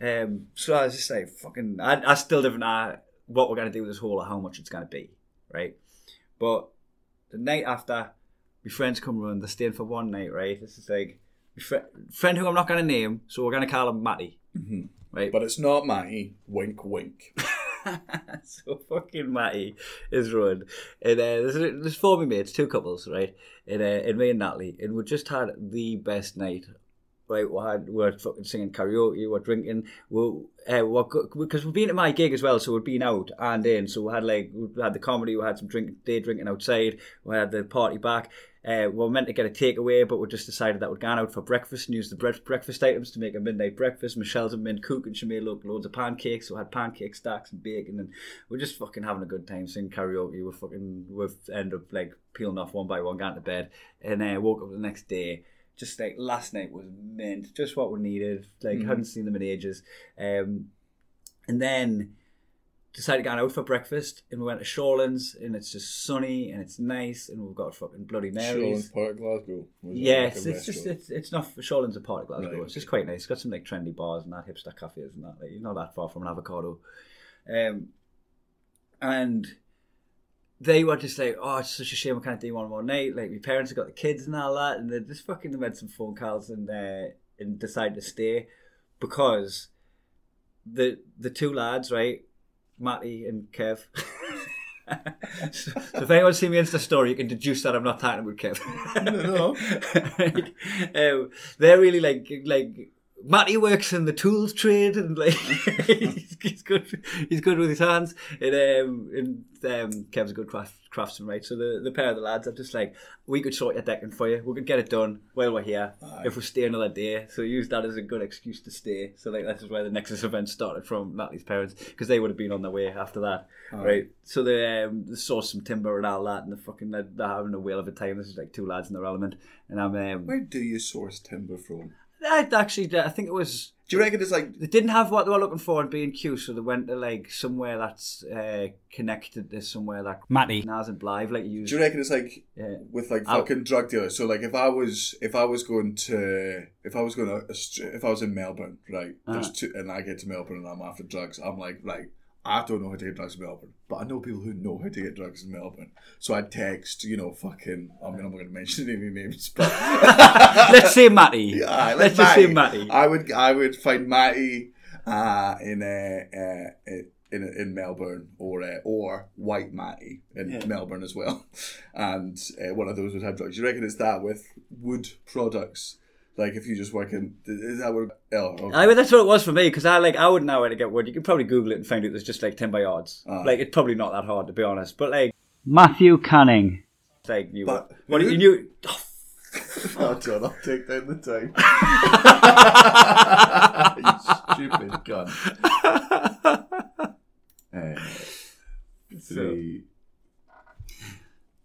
Um, so I was just like, fucking, I, I still don't know what we're going to do with this hole or how much it's going to be, right? But the night after, my friends come round, they're staying for one night, right? This is like, fri- friend who I'm not going to name, so we're going to call him Matty, right? But it's not Matty. Wink, wink. so fucking Matty is run. And uh, there's, there's four of me mates, two couples, right? And, uh, and me and Natalie. And we just had the best night. Right, we had we were fucking singing karaoke, we're drinking, we uh, because we've been at my gig as well, so we've been out and in. So we had like we had the comedy, we had some drink, day drinking outside, we had the party back. Uh, we were meant to get a takeaway, but we just decided that we'd gone out for breakfast and used the bre- breakfast items to make a midnight breakfast. Michelle's a mint cook and she made lo- loads of pancakes. So we had pancake stacks and bacon, and we're just fucking having a good time singing karaoke. We're fucking we've ended up like peeling off one by one, going to bed, and uh, woke up the next day. Just like last night was mint, just what we needed. Like hadn't seen them in ages, um, and then decided to go out for breakfast and we went to Shawlands and it's just sunny and it's nice and we've got fucking bloody Marys. Shoreland Park, Glasgow. Was Yes, it's just it's it's not Shawlands a part of Glasgow. Right, It's just quite nice. It's got some like trendy bars and that hipster cafes and that. Like you're not that far from an avocado. Um, and they were just like, oh, it's such a shame I can't do one more night. Like my parents have got the kids and all that, and they just fucking made some phone calls and uh, and decided to stay because the the two lads, right, Matty and Kev. so, so if anyone's seen me Insta story, you can deduce that I'm not talking about Kev. No. um, they're really like like Matty works in the tools trade and like he's, he's good he's good with his hands. And um and um Kev's a good craft, craftsman right? So the, the pair of the lads are just like we could sort your decking for you. We could get it done while we're here if we stay another day. So use that as a good excuse to stay. So like that's where the Nexus event started from Matty's parents because they would have been on their way after that right? So they, um, they saw some timber and all that and they're fucking they're, they're having a whale of a time. This is like two lads in their element. And I'm um, Where do you source timber from? I actually I think it was Do you reckon it's like they didn't have what they were looking for in B and Q, so they went to like somewhere that's uh, connected to somewhere that Matty hasn't Blythe like you. Do you reckon it's like Yeah. with like I'll- fucking drug dealers? So like if I was if I was going to if I was going to if I was in Melbourne, right? Uh-huh. two, and I get to Melbourne and I'm after drugs. I'm like, right. I don't know how to get drugs in Melbourne, but I know people who know how to get drugs in Melbourne. So I text, you know, fucking. I mean, I'm not going to mention any names, but Let's say Matty. Yeah, Let's just say Matty. I would I would find Matty uh, in uh, uh, in in Melbourne or uh, or White Matty in Yeah. Melbourne as well, and uh, one of those would have drugs. You reckon it's that with wood products? Like if you just work in, is that where? Oh, okay. I mean, that's what it was for me because I like I wouldn't know where to get wood. You could probably Google it and find out there's just like timber yards. Aye. Like it's probably not that hard to be honest. But like Matthew Canning, like you, But- what you knew. oh, John, I'll take down the time. you stupid gun. Uh, three.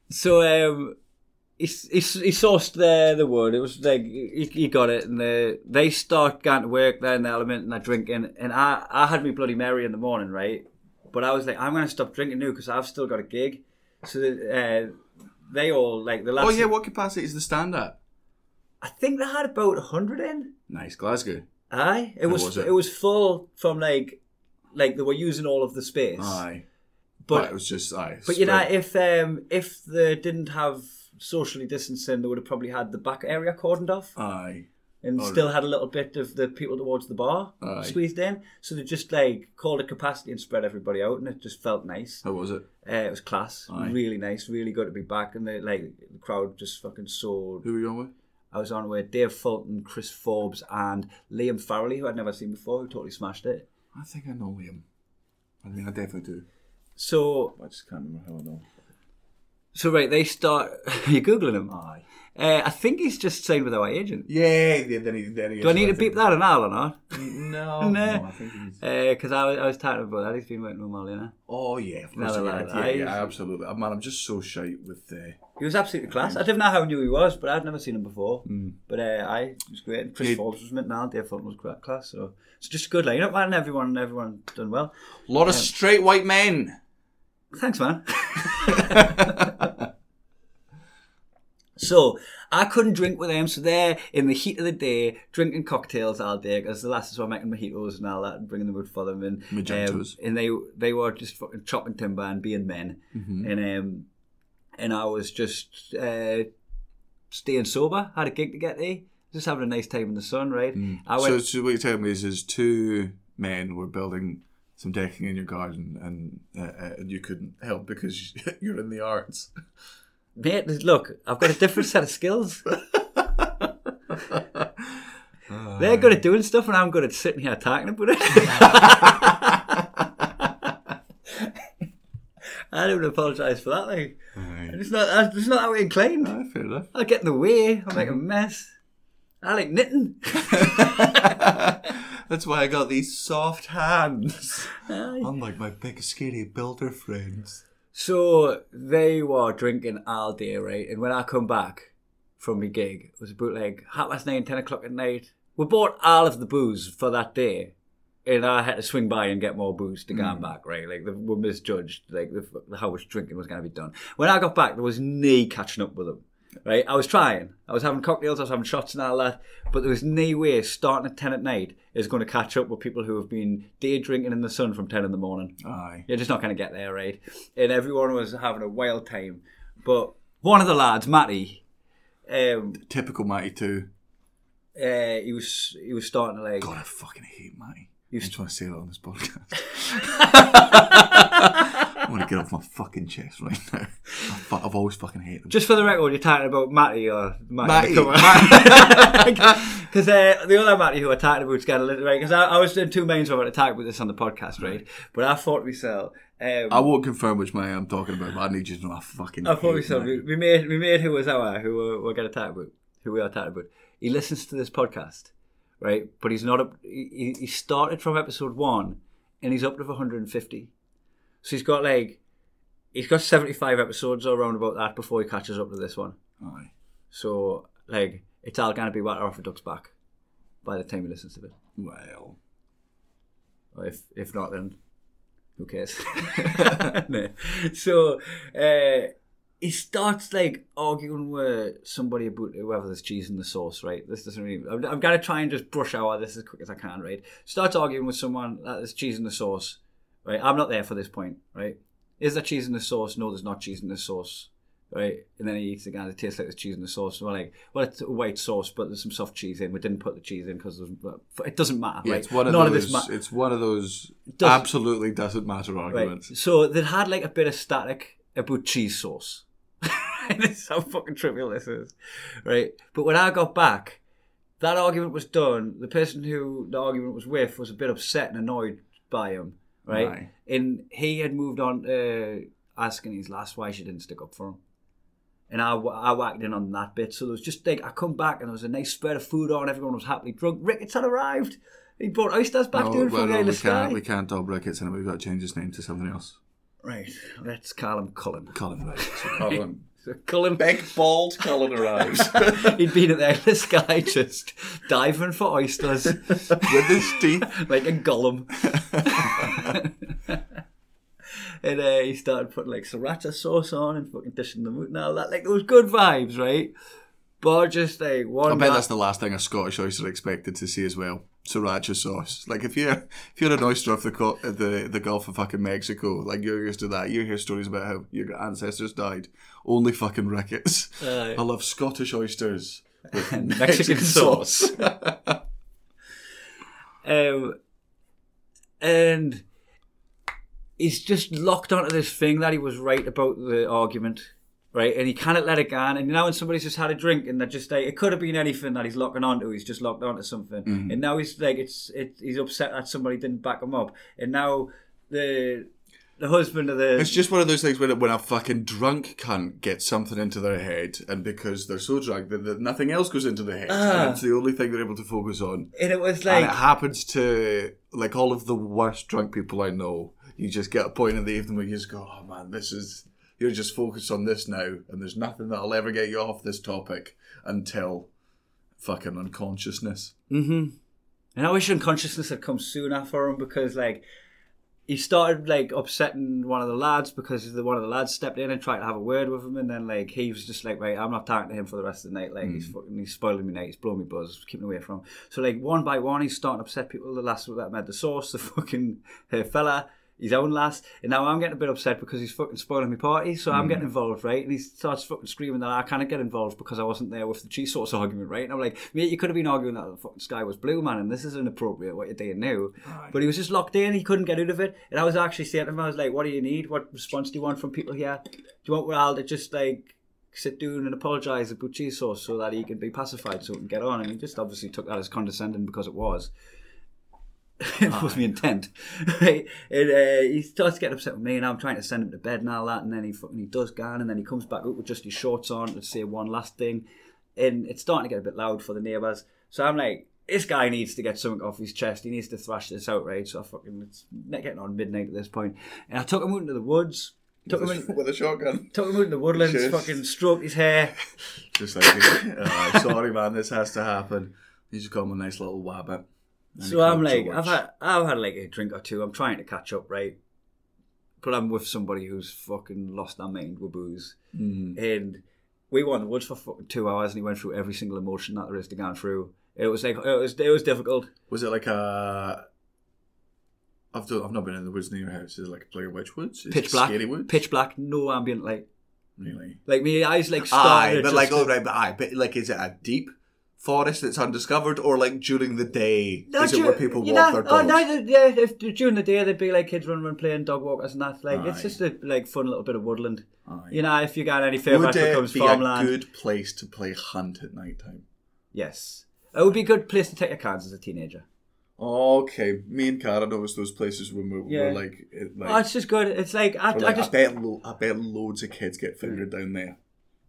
So um, he, he, he sourced the the wood. It was like he, he got it, and the, they start going to work there in the element, and they're drinking. And I I had me bloody Mary in the morning, right? But I was like, I'm gonna stop drinking now because I've still got a gig. So the, uh, they all like the last. Oh yeah, what capacity is the stand at? I think they had about hundred in. Nice, Glasgow. Aye, it How was, was it? it? was full from like like they were using all of the space. Aye, but, but it was just aye. But you know, if um, if they didn't have socially distancing, they would have probably had the back area cordoned off aye, and still had a little bit of the people towards the bar Aye. squeezed in. So they just like called it capacity and spread everybody out, and it just felt nice. how was it? Uh, it was class, Aye. really nice, really good to be back, and the like the crowd just fucking soared. Who were you on with? I was on with Dave Fulton, Chris Forbes, and Liam Farrelly, who I'd never seen before, who totally smashed it. I think I know Liam. I mean, I definitely do. So I just can't remember how I know. So right, they start. You're googling him. Aye. Uh, I think he's just signed with our agent. Yeah, yeah, then he, then he Do I need to beep that an hour or not? No, No. no, I think he's. Because I, was, I was talking about that. He's been working with Molly, Oh yeah, of course. yeah, yeah, absolutely. Man, I'm just so shite with uh, He was absolutely class. I didn't know how new he was, but I'd never seen him before. But uh, I it was great. And Chris Yeah. Forbes was mint now. Dave Fulton was great class. So it's just a good lineup, man. Everyone, everyone done well. a lot of straight white men. Thanks, man. so I couldn't drink with them, so they're in the heat of the day drinking cocktails all day because the lasses were making mojitos and all that and bringing the wood for them and um, and they they were just fucking chopping timber and being men and um and I was just uh, staying sober. Had a gig to get to, just having a nice time in the sun. Right, I So, went. so what you're telling me is, is two men were building some decking in your garden, and uh, uh, and you couldn't help because you're in the arts. Mate, look, I've got a different set of skills. They're good at doing stuff, and I'm good at sitting here talking about it. I don't apologise for that. Like, it's not. Just not that way inclined. Ah, fair enough. I get in the way. I make a mess. I like knitting. That's why I got these soft hands, unlike my big skinny builder friends. So they were drinking all day, right? And when I come back from my gig, it was about like half past nine, ten o'clock at night. We bought all of the booze for that day. And I had to swing by and get more booze to get hmm. back, right? Like, the, we misjudged, like, the, how much drinking was going to be done. When I got back, there was no catching up with them, right? I was trying. I was having cocktails, I was having shots and all that, but there was no way starting at 10 at night is going to catch up with people who have been day drinking in the sun from 10 in the morning. Aye. You're just not going to get there, right? And everyone was having a wild time. But one of the lads, Matty, um, Typical Matty too. uh, he was he was starting to like. God, I fucking hate Matty. You I just want to say that on this podcast. I want to get off my fucking chest right now. I I've always fucking hated them. Just for the record, you're talking about Matty or Matty. Because uh, the other Matty who I talked about got a little right. Because I, I was doing two mains it to talk about this on the podcast, right? But I thought to myself, um, I won't confirm which man I'm talking about, but I need you to know I fucking. I thought hate myself, we, we made we made who was our who we're, we're going to talk about, who we are talking about. He listens to this podcast, right? But he's not. Up, he, he started from episode one, and he's up to 150. So he's got like he's got 75 episodes or around about that before he catches up to this one. Aye. So like it's all going to be water off a duck's back by the time he listens to it. Well, Or if if not, then who cares? No. So uh, he starts like arguing with somebody about whether there's cheese in the sauce, right? This doesn't really. I'm, I'm gonna try and just brush over this as quick as I can, right? Starts arguing with someone that there's cheese in the sauce, right? I'm not there for this point, right? Is there cheese in the sauce? No, there's not cheese in the sauce. Right, and then he eats guy that tastes like there's cheese in the sauce. And we're like, well, it's a white sauce, but there's some soft cheese in. We didn't put the cheese in because it doesn't matter. yeah, right? it's one of None those. of this ma- it's one of those doesn't- absolutely doesn't matter arguments. Right. So they had like a bit of static about cheese sauce. this is how fucking trivial this is. Right. But when I got back, that argument was done. The person who the argument was with was a bit upset and annoyed by him. Right. Aye. And he had moved on to asking his last why she didn't stick up for him. And I, I whacked in on that bit. So there was just like, I come back and there was a nice spread of food on. Everyone was happily drunk. Ricketts had arrived. He brought oysters back No, to him well, from no, the we can't. We can't dub Ricketts, and we've got to change his name to something else. Right, let's call him Cullen. Colin, right? So Colin. So Cullen, Big bald Colin arrives he'd been at the endless sky just diving for oysters with his teeth. like a golem. and uh, he started putting like sriracha sauce on and fucking dishing them out and all that. Like those good vibes, right? But just like one. I bet ma- that's the last thing a Scottish oyster expected to see as well. Sriracha sauce. Like if you're if you're an oyster off the co- the the Gulf of fucking Mexico, like you're used to that. You hear stories about how your ancestors died. Only fucking rickets. Aye. I love Scottish oysters with Mexican Mexican sauce. Um, and he's just locked onto this thing that he was right about the argument, right? And he cannot let it go. And now when somebody's just had a drink and they're just like, it could have been anything that he's locking onto. He's just locked onto something. Mm-hmm. And now he's like, it's it, he's upset that somebody didn't back him up. And now the the husband of the It's just one of those things when, when a fucking drunk cunt gets something into their head, and because they're so drunk that, that nothing else goes into their head, Ah. and it's the only thing they're able to focus on. and it was and like it happens to like all of the worst drunk people I know. You just get a point in the evening where you just go, "Oh man, this is you're just focused on this now, and there's nothing that'll ever get you off this topic until fucking unconsciousness." Mm-hmm. And I wish unconsciousness had come sooner for him because, like, he started like upsetting one of the lads because the one of the lads stepped in and tried to have a word with him, and then like he was just like, right, I'm not talking to him for the rest of the night. Like he's fucking, he's spoiling me night, he's blowing me buzz, keeping away from. Him. So like one by one, he's starting to upset people. The last that met the source, the fucking uh, fella. His own last, and now I'm getting a bit upset because he's fucking spoiling my party. So I'm mm. getting involved, right? And he starts fucking screaming that I can't get involved because I wasn't there with the cheese sauce argument, right? And I'm like, mate, you could have been arguing that the fucking sky was blue, man, and this is inappropriate what you're doing now. But he was just locked in; he couldn't get out of it. And I was actually saying to him, I was like, "What do you need? What response do you want from people here? Do you want Raul to just like?" Sit down and apologise about cheese sauce so that he can be pacified so he can get on. And he just obviously took that as condescending because it was it was my intent. Right? And uh, he starts getting upset with me, and I'm trying to send him to bed and all that. And then he fucking he does go and then he comes back up with just his shorts on to say one last thing. And it's starting to get a bit loud for the neighbours. So I'm like, this guy needs to get something off his chest. He needs to thrash this out, right? So I fucking it's getting on midnight at this point. and I took him out into the woods. Took him, in, with a shotgun. took him out in the woodlands, Cheers. fucking stroked his hair. Just like, uh, sorry man, this has to happen. You just got him a nice little wabbit. So I'm like, I've had, I've had like a drink or two. I'm trying to catch up, right? But I'm with somebody who's fucking lost their mind with booze, Mm. and we were in the woods for fucking two hours, and he went through every single emotion that there is to go through. It was like, it was, it was difficult. Was it like a? I've done, I've not been in the woods near your house. Is it like a Blair Witch Woods? Is Pitch it black, Scary woods. pitch black, no ambient light. Really? Like my eyes like Aye, but like oh right, but aye, but like is it a deep forest that's undiscovered, or like during the day? is it dur- where people walk know, their oh, dogs? no, th- yeah, if during the day they'd be like kids running around playing dog walkers and that. Like it's just a like fun little bit of woodland. Aye. You know, if you got any favourite Would it becomes be farmland. a good place to play hunt at night time? Yes, it would be a good place to take your cards as a teenager. Okay, me and Cara noticed those places when we Yeah. were like, it, like, Oh, it's just good. It's like I, I like, just I bet, lo- I bet loads of kids get fingered down there.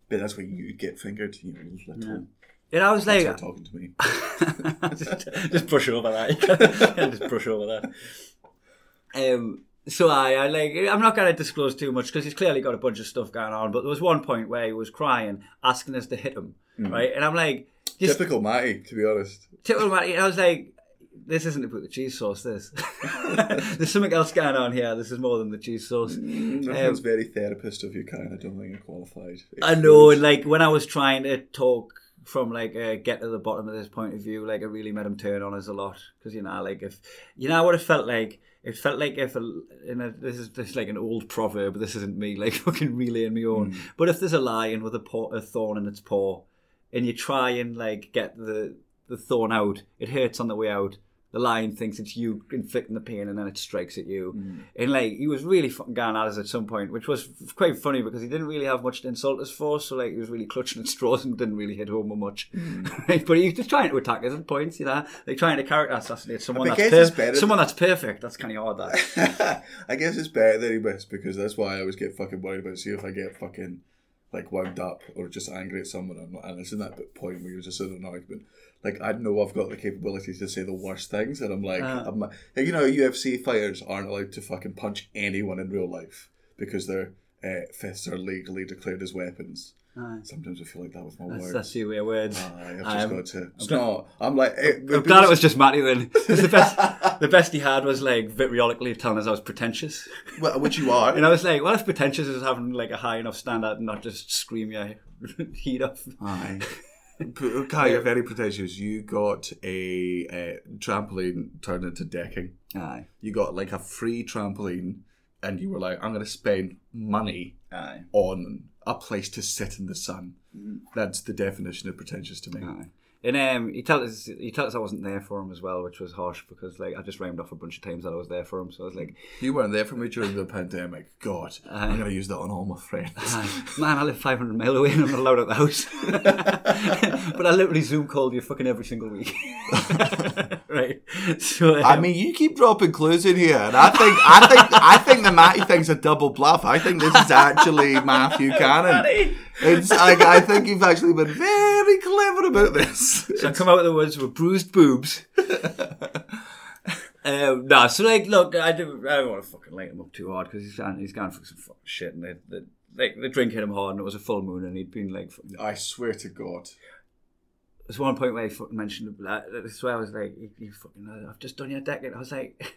But that's where you get fingered. You know, little. you know I was like talking to me. just, just brush over that. just brush over that. Um, so I, I like. I'm not going to disclose too much because he's clearly got a bunch of stuff going on. But there was one point where he was crying, asking us to hit him, mm-hmm. right? And I'm like, just Typical Matty, to be honest. typical man. I was like, this isn't about the cheese sauce. This, there's something else going on here. This is more than the cheese sauce. Mm, That's um, very therapist of you, Karen. I don't think you're qualified. I know, and like when I was trying to talk from like uh, get to the bottom of this point of view, like it really made him turn on us a lot because you know, like if you know what it felt like. It felt like if a, in a, this is this is like an old proverb. This isn't me like fucking relaying my own. But if there's a lion with a, paw, a thorn in its paw, and you try and like get the the thorn out, it hurts on the way out. The lion thinks it's you inflicting the pain, and then it strikes at you. Mm. And like he was really fucking going at us at some point, which was f- quite funny because he didn't really have much to insult us for. So like he was really clutching at straws and didn't really hit home much. Mm. Right? But he was just trying to attack us at points, you know, like trying to character assassinate someone that's per- better someone that's perfect. That's kind of hard. That I guess it's better than he missed because that's why I always get fucking worried about. See if I get fucking like wound up or just angry at someone, I'm not, and it's in that point where you're just in an argument. Like I know I've got the capability to say the worst things, and I'm like, Uh. I'm, you know, UFC fighters aren't allowed to fucking punch anyone in real life because their uh, fists are legally declared as weapons. Aye. Sometimes I feel like that with my that's, words. that's your way of words. Aye, I've just Um, got to. It's not. I'm like. eh, I'm glad it was just Matty then. the best, the best he had was like vitriolically telling us I was pretentious. Well, which you are. And I was like, what if pretentious is having like a high enough standard and not just scream your heat off? Aye. Kai, you're very pretentious. You got a, uh trampoline turned into decking. Aye. You got like a free trampoline, and you were like, "I'm going to spend money Aye. on a place to sit in the sun." That's the definition of pretentious to me. Aye. And um, he told us he told us I wasn't there for him as well, which was harsh because like I just rhymed off a bunch of times that I was there for him. So I was like, You weren't there for me during the pandemic. God, I'm to use that on all my friends. "Aye, man, I live 500 mile away and I'm not allowed at the house. but I literally Zoom called you fucking every single week. right. So um, I mean, you keep dropping clues in here, and I think, I think, I think the Matty thing's a double bluff. I think this is actually Matthew Cannon. It's like I think you've actually been very clever about this. So I come out of the woods with bruised boobs. um, no, so like, look, I, do, I don't want to fucking light him up too hard because he's gone, he's gone for some fucking shit, and they, the, like the drink hit him hard, and it was a full moon, and he'd been like, fucking- I swear to God. there's one point where he fucking mentioned, uh, this where I was like, you, you fucking, I've just done your decking. I was like.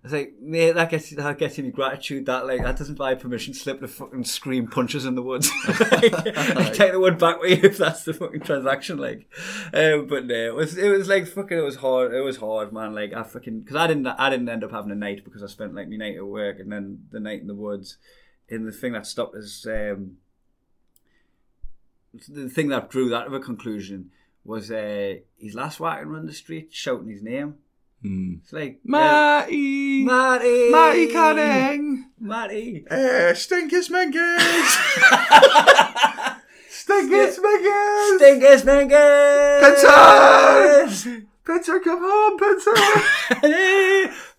I was like, mate, that gets that gets any gratitude. That like that doesn't buy permission slip to fucking scream punches in the woods. I take the wood back with you if that's the fucking transaction. Like, um, but no, it was it was like fucking. It was hard. It was hard, man. Like I fucking because I didn't I didn't end up having a night because I spent like my night at work and then the night in the woods. And the thing that stopped us, um, the thing that drew that to a conclusion was uh, his last walking around the street shouting his name. It's like Matty! Matty, Matty Canning! Matty. Eh, Stinkus Mingus! Stinkus Mingus! Stinkus Mingus! Pincer! Pincer, come home, Pincer!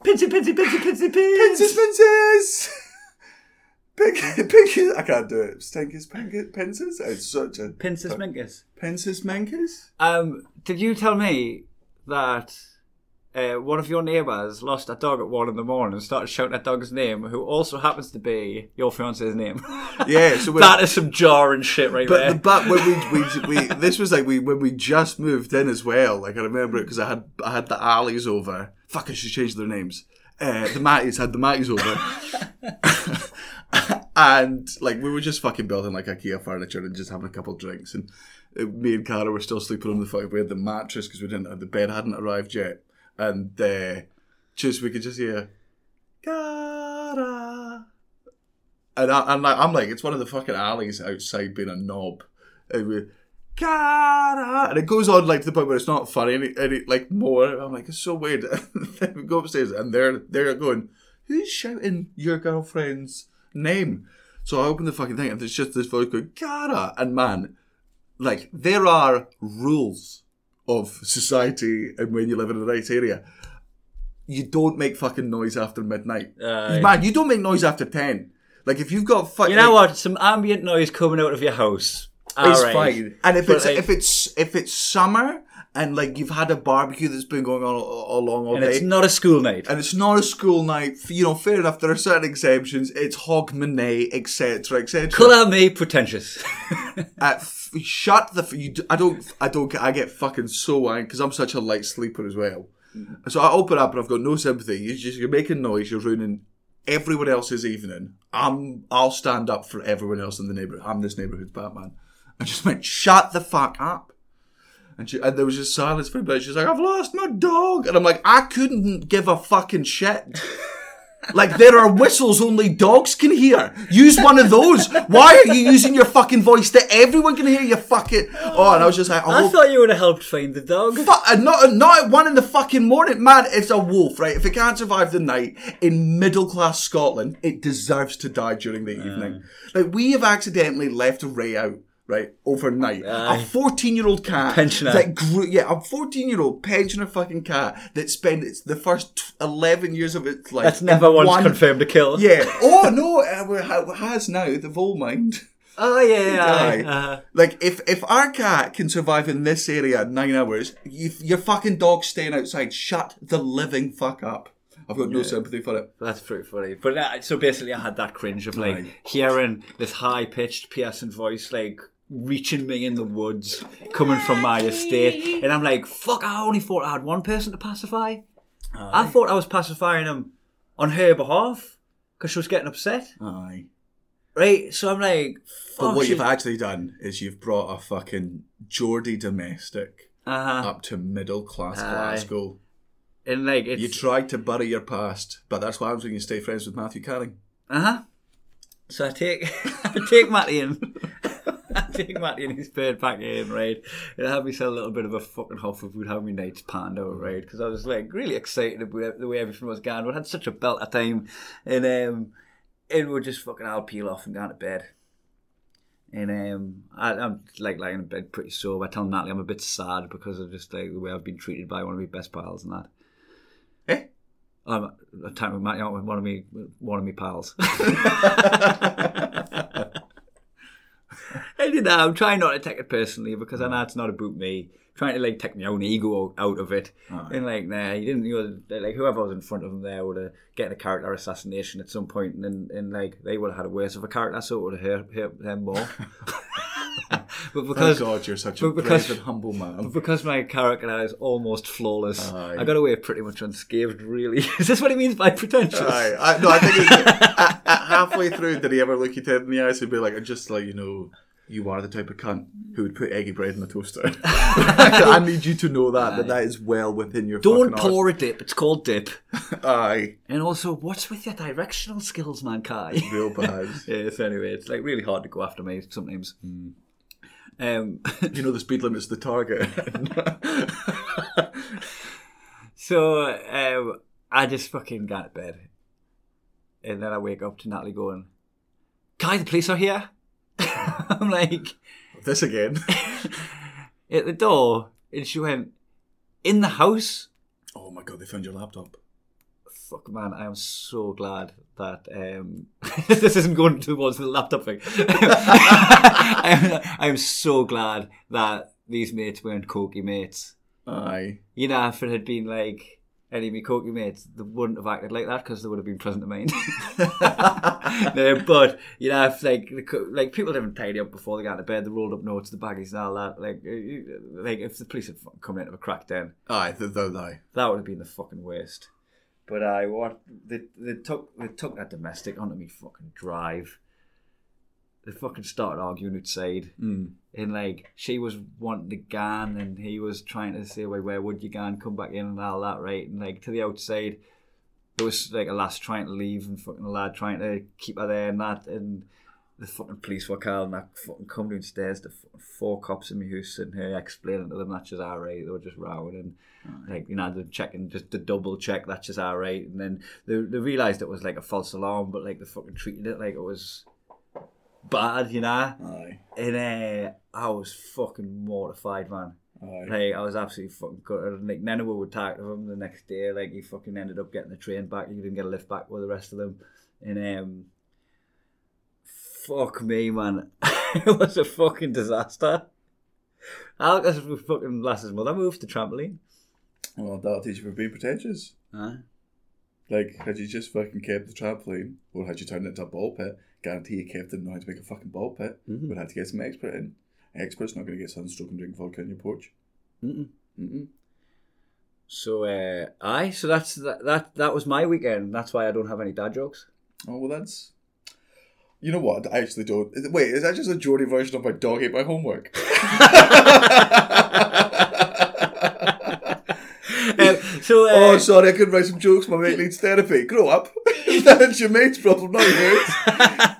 Pinsy, pinsy, pinsy, pinsy, Pincers, pinsy. pincers! Pink, pink, I can't do it. Stinkus, Pinkus, pincers? It's such a. Pinsys Mingus. Pincers, Mingus? Um, did you tell me that uh, one of your neighbours lost a dog at one in the morning and started shouting that dog's name, who also happens to be your fiance's name? Yeah, so that is some jarring shit right But there. the, but when we, we we this was like we when we just moved in as well. Like I remember it because I had I had the Allies over. Fuck, I should change their names. Uh, the Matties had the Matties over, and like we were just fucking building like IKEA furniture and just having a couple of drinks. And uh, me and Cara were still sleeping on the fuck. We had the mattress because we didn't the bed hadn't arrived yet, and uh, just we could just hear Cara. And I, I'm like, I'm like, it's one of the fucking alleys outside being a knob. And we, Cara, and it goes on like to the point where it's not funny, and it, like more. I'm like, it's so weird. And then we go upstairs, and they're they're going, who's shouting your girlfriend's name? So I open the fucking thing, and there's just this voice going, Cara, and man, like there are rules of society, and when you live in the right area. You don't make fucking noise after midnight. Aye. Man, you don't make noise after 10. Like, if you've got fucking. You know what? Some ambient noise coming out of your house. It's Alright. fine. And if But, it's like- if it's if it's summer and like you've had a barbecue that's been going on all, all along all and day, it's not a school night. and it's not a school night, you know, fair enough. There are certain exemptions. It's Hogmanay, etc., etc. Colour me pretentious. F- shut the. F- you, d- I don't. I don't. I get fucking so angry because I'm such a light sleeper as well. So I open up and I've got no sympathy. You just you're making noise. You're ruining everyone else's evening. I'm. I'll stand up for everyone else in the neighborhood. I'm this neighborhood's Batman. I just went, shut the fuck up. And, she, and there was just silence for a bit. She's like, I've lost my dog. And I'm like, I couldn't give a fucking shit. Like there are whistles only dogs can hear. Use one of those. Why are you using your fucking voice that everyone can hear? You fucking. Oh, and I was just like, I oh, thought you would have helped find the dog. fu- uh, not not at one in the fucking morning, man. It's a wolf, right? If it can't survive the night in middle class Scotland, it deserves to die during the evening. Like we have accidentally left Ray out. Right overnight, Aye. a fourteen-year-old cat Pensioner. that grew, yeah, a fourteen-year-old pensioner fucking cat that spent its, the first t- eleven years of its life. That's never once one- confirmed a kill. Yeah. Oh no, it has now the vole mind. Oh yeah. yeah, uh, Like if if our cat can survive in this area nine hours, you, your fucking dog's staying outside. Shut the living fuck up. I've got no sympathy for it. that's pretty funny. But uh, so basically, I had that cringe of like Aye. hearing this high pitched piercing voice like reaching me in the woods, coming from my estate, and I'm like, "Fuck!" I only thought I had one person to pacify. I thought I was pacifying him on her behalf because she was getting upset, Aye. right? So I'm like, But what you've actually done is you've brought a fucking Geordie domestic uh-huh. up to middle class Aye. Glasgow. and like it's You tried to bury your past, but that's what happens when you stay friends with Matthew Canning. Uh huh. So I take I take Matty in. Take Matty and his bird back in, right? And I had myself a little bit of a fucking huff if we'd have me nights panned out, right? Because I was like really excited about the way everything was going. We had such a belt of time, and um, and we're just fucking I'll peel off and go to bed. And um, I, I'm like lying in bed pretty sore. I tell Natalie I'm a bit sad because of just like the way I've been treated by one of my best pals and that. Eh? I'm a time with Matty, one of me, one of me pals. That. I'm trying not to take it personally because I know it's not about me. trying to like take my own ego out of it. And like, nah, he didn't. You know, like whoever was in front of him there would have getting a character assassination at some point, and and, and like they would have had a worse of a character, so it would have hurt, hurt them more. but Thank because God you're such a because- brave and humble man. because my character is almost flawless, Aye. I got away pretty much unscathed. Really, is this what he means by pretentious? Aye, I, no, I think at, at halfway through, did he ever look you dead in the eyes and be like, "I "Just like you know, you are the type of cunt who would put eggy bread in a toaster." I need you to know that that that is well within your. Don't pour a dip. It's called dip. Aye, And also, what's with your directional skills, man, Kai? real bad. yes. Anyway, it's like really hard to go after me sometimes. Um, you know the speed limit's the target. so um, I just fucking got to bed, and then I wake up to Natalie going, "Kai, the police are here." I'm like this again. at the door, and she went in the house. Oh my god, they found your laptop. Fuck man, I am so glad that um, this isn't going towards the laptop thing. I, am, I am so glad that these mates weren't cokey mates. Aye. You know, if it had been like any of my cokey mates, they wouldn't have acted like that because they would have been present to mind. no, but you know, if like the like people didn't tidy up before they got to bed, they rolled up notes, the baggies and all that. Like, like if the police had come into a crack den, Aye, the, aye. that would have been the fucking worst. But I what they they took they took that domestic onto me fucking drive. They fucking started arguing outside, Mm. and like she was wanting to gan, and he was trying to say, "Wait, where would you gan? Come back in and all that, right?" And like to the outside, there was like a lass trying to leave, and fucking a lad trying to keep her there, and that, and the fucking police were calling that fucking come downstairs. The four cops in my house sitting here explaining to them that's just alright. They were just rowing and like you know they're checking just to double check that's just alright. And then they they realised it was like a false alarm, but like they fucking treated it like it was bad, you know. Aye. And uh, I was fucking mortified, man. Aye. Like I was absolutely fucking gutted. Like Nenua would talk to him the next day. Like he fucking ended up getting the train back. He didn't get a lift back with the rest of them. And um, fuck me, man, it was a fucking disaster. Alex was fucking Lass's mother moved to trampoline. Well, that'll teach you for being pretentious. Huh? Like, had you just fucking kept the trampoline, or had you turned it into a ball pit, guarantee you kept it know how to make a fucking ball pit. Mhm. Would have to get some expert in. Expert's not going to get sunstroke and drink vodka on your porch. Mm-mm. Mm-mm. So, uh, aye. So that's that, that. That was my weekend. That's why I don't have any dad jokes. Oh, well, that's. You know what? I actually don't. Wait, is that just a Geordie version of my dog ate my homework? Um, so, uh, oh, sorry, I couldn't write some jokes. My mate needs therapy. Grow up. That's your mate's problem, not yours.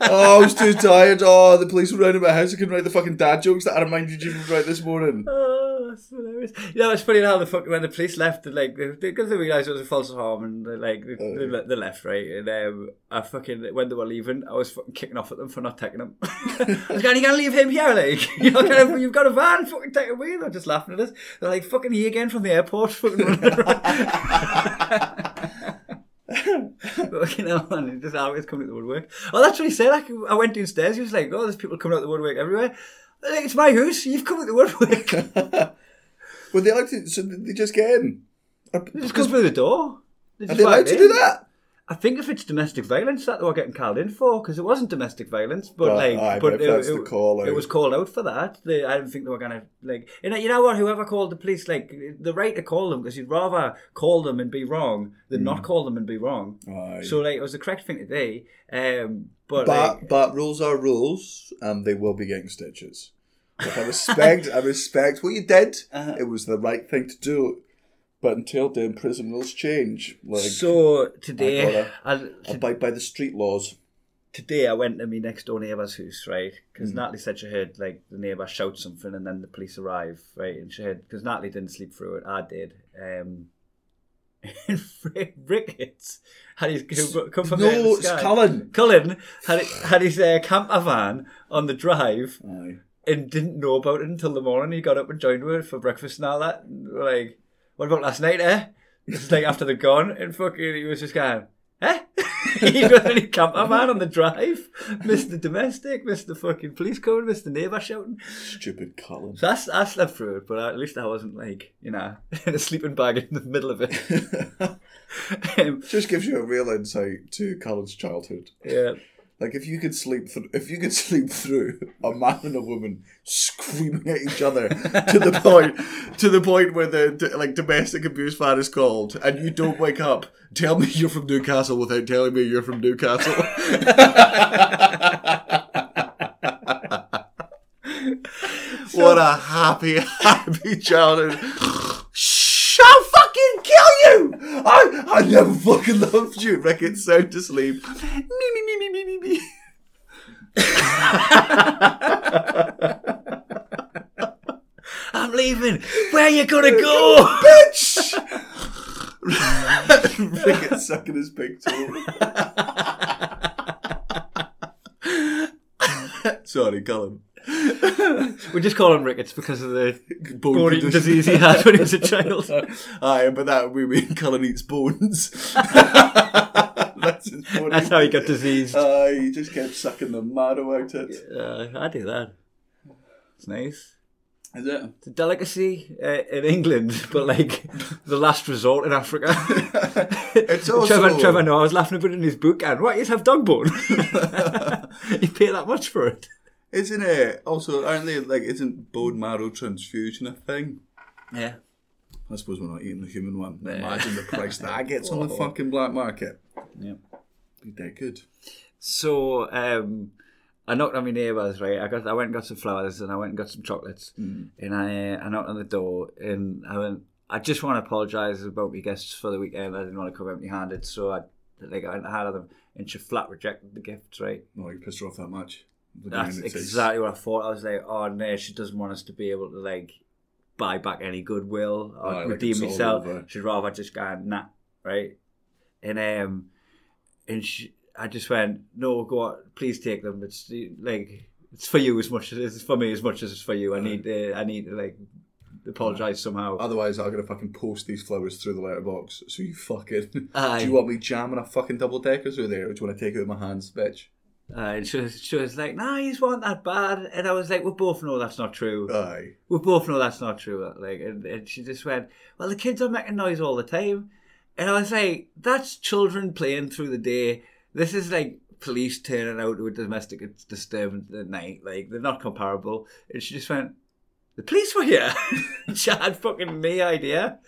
oh, I was too tired. Oh, the police were round my house. I couldn't write the fucking dad jokes that I reminded you to write this morning. Oh, that's hilarious. You know, it's funny how the fuck when the police left, like because they realised it was a false alarm, and they, like they, Oh. le- they left, right? And um, I fucking when they were leaving, I was fucking kicking off at them for not taking them. I was going, "You can't leave him here, like you know, kind of, you've got a van, fucking take it away." They're just laughing at us. They're like, "Fucking he again from the airport, fucking running around." But, you know, man, he just always coming to the woodwork. Oh, that's what he said. Like, I went downstairs. He was like, "Oh, there's people coming out the woodwork everywhere." Like, it's my house. You've come out the woodwork. Well, they like to, so they just get in. They just go through the door. They are they allowed to do that? I think if it's domestic violence that they were getting called in for, because it wasn't domestic violence, but like, aye, but it, it- call it was called out for that. They, I don't think they were gonna like, you know, you know what? Whoever called the police, like, the right to call them, because you'd rather call them and be wrong than Mm. not call them and be wrong. Aye. So like, it was the correct thing to do. Um, but, but like, but rules are rules, and they will be getting stitches. Like, I respect, I respect what you did. Uh-huh. It was the right thing to do. But until then, prison rules change. Like so today, I I, abide by the street laws. today I went to my next door neighbour's house, right? Mm. Because Natalie said she heard like the neighbour shout something, and then the police arrive, right? And she heard because Natalie didn't sleep through it, I did. Um, and Rick- Ricketts had his come from No, it's. Cullen. Cullen had had his uh, camper van on the drive Aye. and didn't know about it until the morning. He got up and joined her for breakfast and all that. And like, what about last night, eh? It's like after they're gone, and fucking, he was just going, eh? he got any camper on the drive, the domestic, the fucking police code, missed the neighbour shouting. Stupid Cullen. So that's, I slept through it, but at least I wasn't like, you know, in a sleeping bag in the middle of it. um, Just gives you a real insight to Cullen's childhood. yeah. Like if you could sleep through, if you could sleep through a man and a woman screaming at each other to the point, to the point where the d- like domestic abuse fan is called, and you don't wake up, tell me you're from Newcastle without telling me you're from Newcastle. what a happy, happy childhood. Shh, I'll fucking kill you! I, I never fucking loved you. Rickett sound asleep. Me, me, me, me, me, me, me. I'm leaving. Where you gonna go? Bitch! Rickett sucking his big toe. Sorry, Cullen. We just call him Ricketts because of the Bone disease he had when he was a child. Aye, but that we mean Cullen eats bones. That's That's how he got diseased. Aye, he just kept sucking the marrow out it. Uh, I do that. It's nice. Is it? It's a delicacy uh, in England, but like the last resort in Africa. It's also- Trevor, Trevor Noah was laughing about it in his book, and what, you have dog bone? you pay that much for it? Isn't it? Also, aren't they like? Isn't bone marrow transfusion a thing? Yeah. I suppose we're not eating the human one. Yeah. Imagine the price that gets on the fucking black market. Yeah. Be dead good. So um, I knocked on my neighbours, right? I got, I went and got some flowers, and I went and got some chocolates, and I, uh, I knocked on the door, and I went. I just want to apologise about my guests for the weekend. I didn't want to come empty-handed, so I like I of them, and she flat rejected the gifts, right? No, you pissed her off that much. That's exactly what I thought. I was like, oh no, she doesn't want us to be able to like buy back any goodwill or like redeem myself. She'd rather just go nah, right? And um, and she, I just went, no, go on, please take them. It's like it's for you as much as it's for me as much as it's for you. I need, uh, I need to like apologize somehow. Otherwise, I'm gonna fucking post these flowers through the letterbox. So you fucking. Aye. Do you want me jamming a fucking double decker through there, or do you want to take it with my hands, bitch? Uh, and she was, she was like, nah, he's weren't that bad. And I was like, we both know that's not true. Aye. we both know that's not true. Like, and, and she just went, "Well, the kids are making noise all the time," and I was like, "That's children playing through the day. This is like police turning out to a domestic disturbance at night. Like, they're not comparable." And she just went, "The police were here." she had fucking no idea.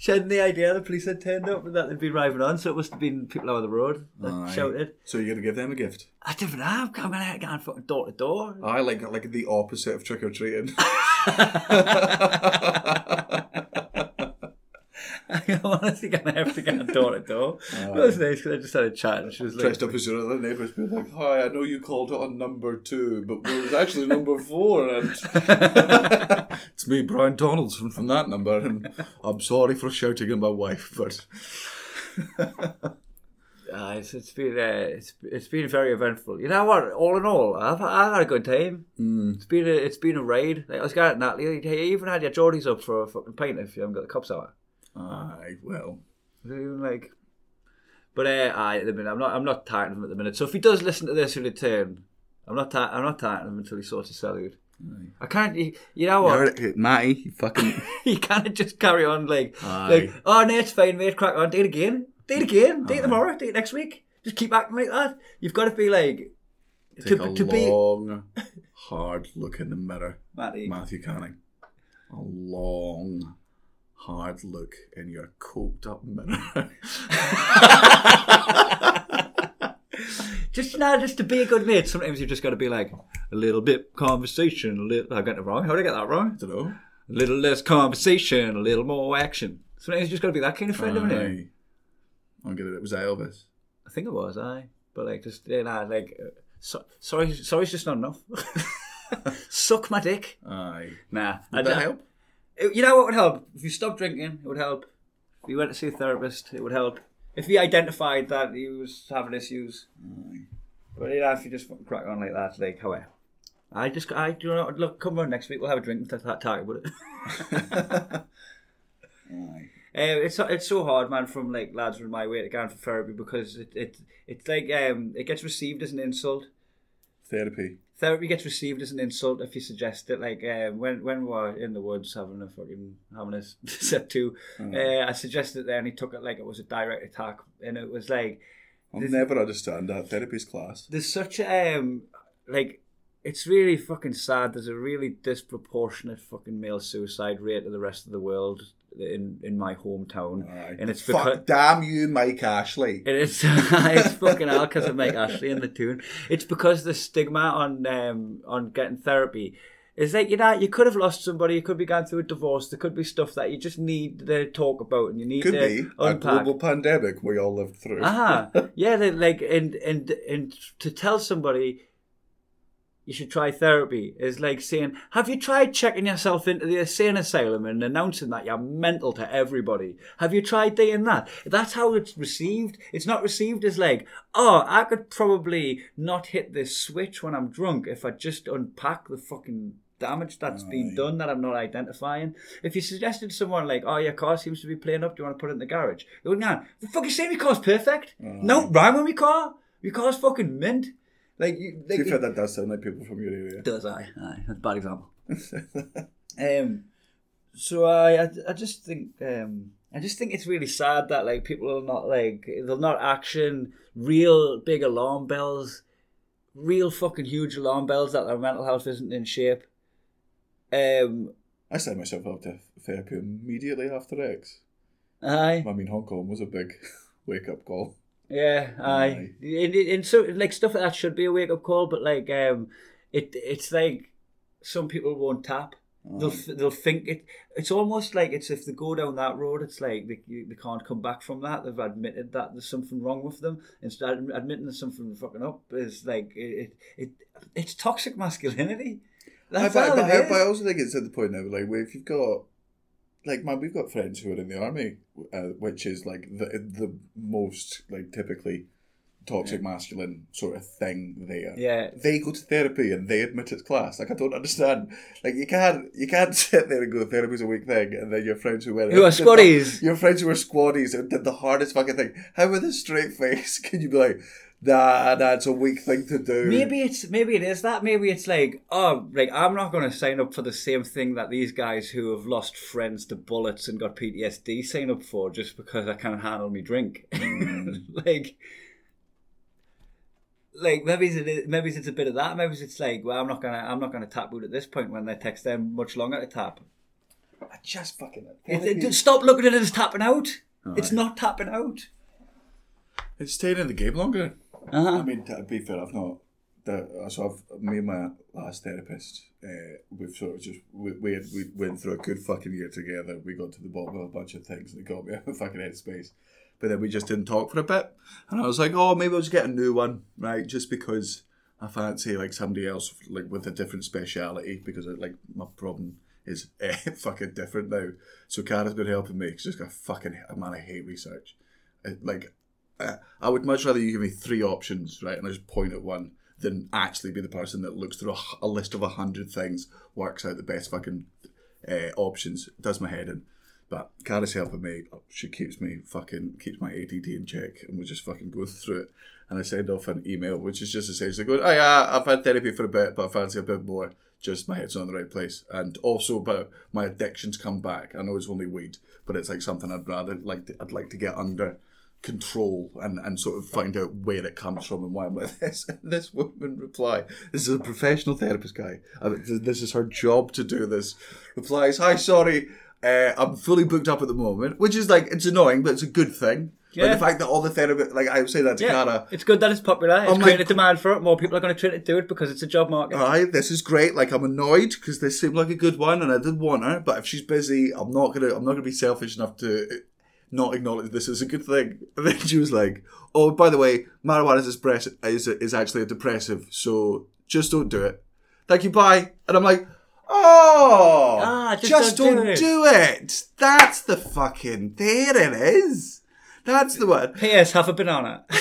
She had no idea the police had turned up and that they'd been driving on, so it must have been people out of the road that Aye. shouted. So you're gonna give them a gift? I don't know. I'm gonna go fucking door to door. I like like the opposite of trick or treating. I'm honestly gonna have to get door to door. It was nice because I just had a chat and she was like, Dressed up as your other neighbours, being like, "Hi, I know you called on number two, but it was actually number four, and it's me, Brian Donaldson, from that number, and I'm sorry for shouting at my wife, but Uh, it's, it's been uh, it's it's been very eventful. You know what? All in all, I've I've had a good time. Mm. It's been a it's been a raid. Like I was going at Natalie. You even had your Geordies up for a fucking pint if you haven't got the cups out. Aye, well, like, but uh, I at the minute I'm not I'm not targeting him at the minute. So if he does listen to this in return, I'm not tar- I'm not targeting him until he sorts his salute. I can't. You, you know what? You're- Matty, you fucking you can't just carry on like, Aye. like oh no, it's fine, mate. Crack on, do it again, do it again, do it tomorrow, do it next week. Just keep acting like that. You've got to be like take to, a to be long, hard look in the mirror, Matty. Matthew Canning. A long, hard look in your coked up mirror. Just now, just to be a good mate. Sometimes you've just got to be like a little bit conversation, a little. I got it wrong. How did I get that wrong? I don't know. A little less conversation, a little more action. Sometimes you just got to be that kind of friend, haven't you? I'm gonna. It was Elvis. I think it was, I. But like, just know, like, uh, so, sorry, sorry's just not enough. Suck my dick. Aye. Nah, Would I- that help? It- you know what would help? If you stopped drinking, it would help. If you went to see a therapist, it would help. If he identified that he was having issues. But you know, if you just crack on like that, like, however. I just, I do not, look, come on next week, we'll have a drink and talk about it. Uh, it's it's so hard, man, from like lads from my way to going for therapy because it, it it's like um it gets received as an insult. Therapy. Therapy gets received as an insult if you suggest it. Like um, when when we were in the woods having a fucking having a set two, uh, I suggested it there and he took it like it was a direct attack, and it was like I'll never understand that therapy's class. there's such a um like it's really fucking sad. There's a really disproportionate fucking male suicide rate to the rest of the world in in my hometown, Aye. and it's Fuck, because. damn you, Mike Ashley. It is. it's fucking hell because of Mike Ashley in the tune. It's because the stigma on um, on getting therapy is that you know you could have lost somebody, you could be going through a divorce, there could be stuff that you just need to talk about and you need Could to be a global pandemic we all lived through. Ah, yeah, like and and and to tell somebody you should try therapy is like saying, "Have you tried checking yourself into the insane asylum and announcing that you're mental to everybody? Have you tried doing that?" That's how it's received. It's not received as like, "Oh, I could probably not hit this switch when I'm drunk if I just unpack the fucking." Damage that's been Aye. done that I'm not identifying. If you suggested to someone like, "Oh, your car seems to be playing up. Do you want to put it in the garage?" You go, "No, the fuck you saying? My car's perfect. No wrong with my car. Your car's fucking mint." Like, you, To like be fair, that does sound like people from your area. does I? Aye, that's a bad example. um, so I, I, I just think, um, I just think it's really sad that like people are not like they'll not action real big alarm bells, real fucking huge alarm bells that their mental health isn't in shape. Um, I signed myself up to therapy immediately after X. aye, I mean, Hong Kong was a big wake up call. Yeah, aye. And, and so like stuff like that should be a wake up call, but like um, it it's like some people won't tap. They'll they'll think it. It's almost like it's if they go down that road, it's like they, they can't come back from that. They've admitted that there's something wrong with them. Instead admitting there's something fucking up is like it, it, it it's toxic masculinity. That's I, but, it I, but I also think it's at the point now, like, where if you've got, like, man, we've got friends who are in the army, uh, which is like the the most like typically toxic masculine sort of thing there. Yeah. They go to therapy and they admit it's class. Like I don't understand. Like you can't you can't sit there and go therapy's a weak thing and then your friends who were Who are did the- squaddies. your friends who are squaddies and did the hardest fucking thing. How with a straight face can you be like, nah, that's a weak thing to do. Maybe it's maybe it is that. Maybe it's like, oh, like I'm not going to sign up for the same thing that these guys who have lost friends to bullets and got PTSD sign up for just because I can't handle me drink. Mm. like, like maybe it's maybe it's a bit of that. Maybe it's like, well, I'm not gonna I'm not gonna tap out at this point when they text them much longer to tap. I just fucking It- it- just stop looking at it as tapping out. Oh, it's not tapping out. It's staying in the game longer. Uh-huh. I mean, to be fair, I've not. The, so I've me and my last therapist, uh, we've sort of just we we, we went through a good fucking year together. We got to the bottom of a bunch of things that got me out of fucking headspace. But then we just didn't talk for a bit, and I was like, oh, maybe I'll just get a new one, right? Just because I fancy like somebody else like with a different speciality because it, like my problem is uh, fucking different now. So Cara's been helping me. She's just got fucking man. I hate research. It, like uh, I would much rather you give me three options, right, and I just point at one, than actually be the person that looks through a list of a hundred things, works out the best fucking uh, options, does my head in. But Cara's helping me. She keeps me fucking keeps my ADD in check, and we just fucking go through it. And I send off an email, which is just essentially going, "Oh yeah, I've had therapy for a bit, but I fancy a bit more. Just my head's not in the right place, and also about my addictions come back. I know it's only weed, but it's like something I'd rather like. I'd like to get under control and, and sort of find out where it comes from and why I'm like this. And this woman reply, this is a professional therapist guy. This is her job to do this. Replies, hi, sorry, uh, I'm fully booked up at the moment, which is like, it's annoying, but it's a good thing. Like Yeah. the fact that all the therapy, like I would say that to Yeah, Cara, it's good that it's popular. It's I'm created like- a demand for it. More people are going to try to do it because it's a job market. Alright, this is great. Like I'm annoyed because this seemed like a good one, and I did want her. But if she's busy, I'm not gonna. I'm not gonna be selfish enough to not acknowledge this is a good thing. And then she was like, "Oh, by the way, marijuana is depress- is is actually a depressive, so just don't do it. Thank you, bye." And I'm like, "Oh, Ah, just don't don't, do it." do it. That's the fucking there it is. That's the one." P.S. Have a banana.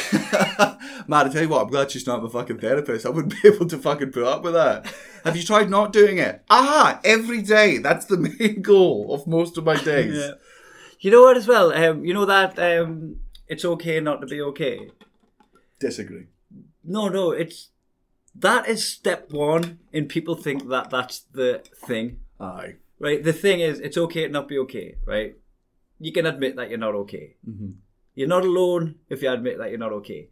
Man, I tell you what, I'm glad she's not my fucking therapist. I wouldn't be able to fucking put up with that. Have you tried not doing it? Ah, every day. That's the main goal of most of my days. Yeah. You know what? As well, um, you know that um, it's okay not to be okay. Disagree. No, no, it's that is step one. And people think that that's the thing, Aye. right? The thing is, it's okay not to not be okay, right? You can admit that you're not okay. Mm-hmm. You're not alone if you admit that you're not okay.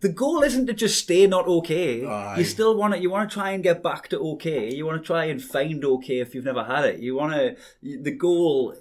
The goal isn't to just stay not okay. Aye. You still want to. You want to try and get back to okay. You want to try and find okay if you've never had it. You want to. The goal.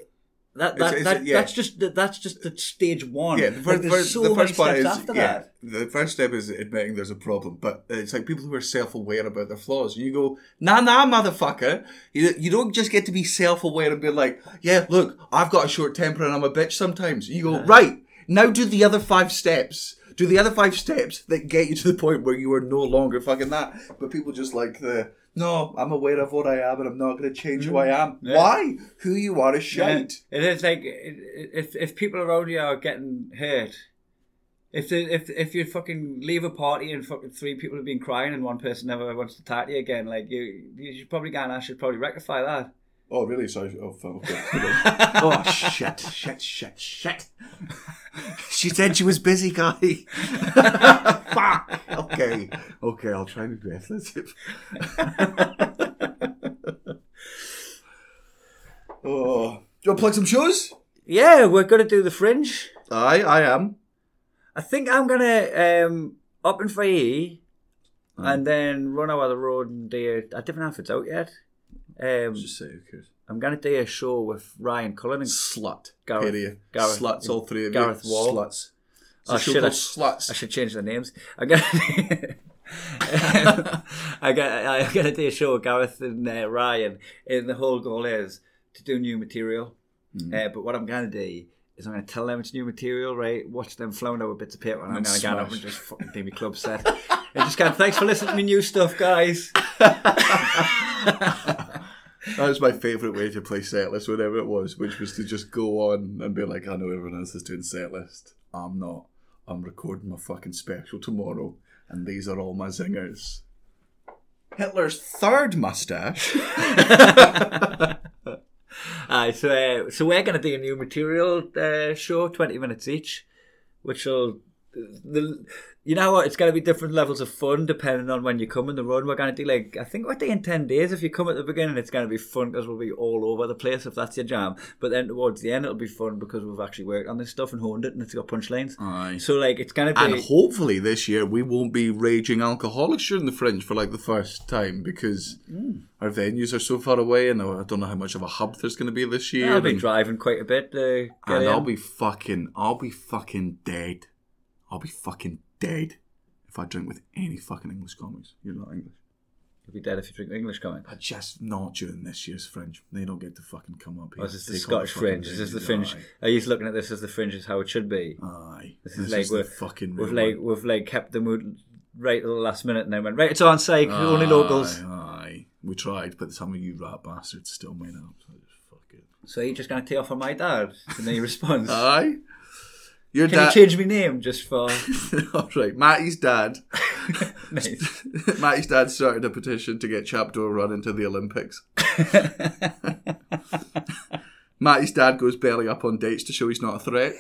That, that, It's- it's- that yeah. that's just that's just the stage one. Yeah, the first, there's first, so the first part is after yeah. that. The first step is admitting there's a problem, but it's like people who are self-aware about their flaws. And you go, nah, nah, motherfucker. You, you don't just get to be self-aware and be like, yeah, look, I've got a short temper and I'm a bitch sometimes. You go, right now, do the other five steps. Do the other five steps that get you to the point where you are no longer fucking that. But people just like the. No, I'm aware of what I am, and I'm not going to change who I mm. am. Yeah. Why? Who you are is shite. Yeah, it is like if if people around you are getting hurt, if they, if if you fucking leave a party and fucking three people have been crying and one person never wants to talk to you again, like you you should probably go and I should probably rectify that. Oh, really? Sorry. Oh, fuck, okay. oh, shit, shit, shit, shit. she said she was busy, guy. Fuck. Okay. Okay, I'll try and be breathless. oh. Do you want to plug some shows? Yeah, we're gonna do the fringe. Aye, I am. I think I'm gonna um up in Fahey and then run out of the road and do I don't know if it's out yet. Um, Just say, who cares? I'm gonna do a show with Ryan Cullen and Slut. Gareth-. Gareth- Sluts, all three of Gareth you. Wall. Sluts. Oh, shit, I- Sluts. I should change the names. I'm gonna I got I got to do a show with Gareth and uh, Ryan, and the whole goal is to do new material. Uh, but what I'm going to do is I'm going to tell them it's new material, right? Watch them flounder with bits of paper, and I'm going to get up and just fucking do my club set. and just go, thanks for listening to me new stuff, guys. That was my favourite way to play set list, whatever it was, which was to just go on and be like, I know everyone else is doing set list. I'm not. I'm recording my fucking special tomorrow, and these are all my zingers. Hitler's third mustache. Aye, so uh, so we're going to do a new material uh, show, twenty minutes each, which will the you know what it's going to be different levels of fun depending on when you come in the run. We're going to do like I think we're doing ten days. If you come at the beginning, it's going to be fun because we'll be all over the place if that's your jam. But then towards the end, it'll be fun because we've actually worked on this stuff and honed it, and it's got punchlines. Aye. So like it's going to be. And hopefully this year we won't be raging alcoholics during the fringe for like the first time because hmm. our venues are so far away and I don't know how much of a hub there's going to be this year. I'll be and- driving quite a bit. And in. I'll be fucking, I'll be fucking dead. I'll be fucking dead if I drink with any fucking English comics. You're not English. You'll be dead if you drink English comics. I just not during this year's fringe. They don't get to fucking come up here. Oh, or is this the Scottish fringe? Is this the fringe? Aye. Are you looking at this as the fringe is how it should be? Aye. This is like the we're- fucking We've like one. we've like kept the mood right at the last minute and then went right. It's on site. only locals. Aye, aye. We tried, but some of you rat bastards still made up. So just fuck it. So you're just gonna tee off on my dad, and then he responds. Aye. Your Can you dad. change my name just for? All right, Matty's dad. nice. Matty's dad started a petition to get Chapter run into the Olympics. Matty's dad goes belly up on dates to show he's not a threat.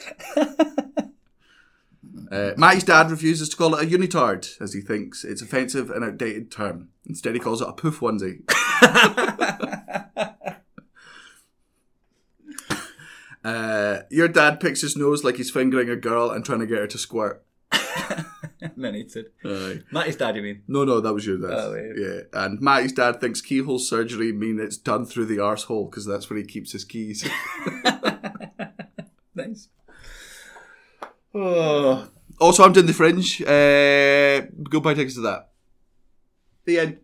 Uh, Matty's dad refuses to call it a unitard as he thinks it's offensive and outdated term. Instead, he calls it a poof onesie. Uh, your dad picks his nose like he's fingering a girl and trying to get her to squirt. then eats it. Aye. Matty's dad, you mean? No, no, that was your dad. Oh, yeah. yeah. And Matty's dad thinks keyhole surgery mean it's done through the arsehole because that's where he keeps his keys. Nice. oh. Also, I'm doing the fringe. Uh, go buy tickets to that. The end.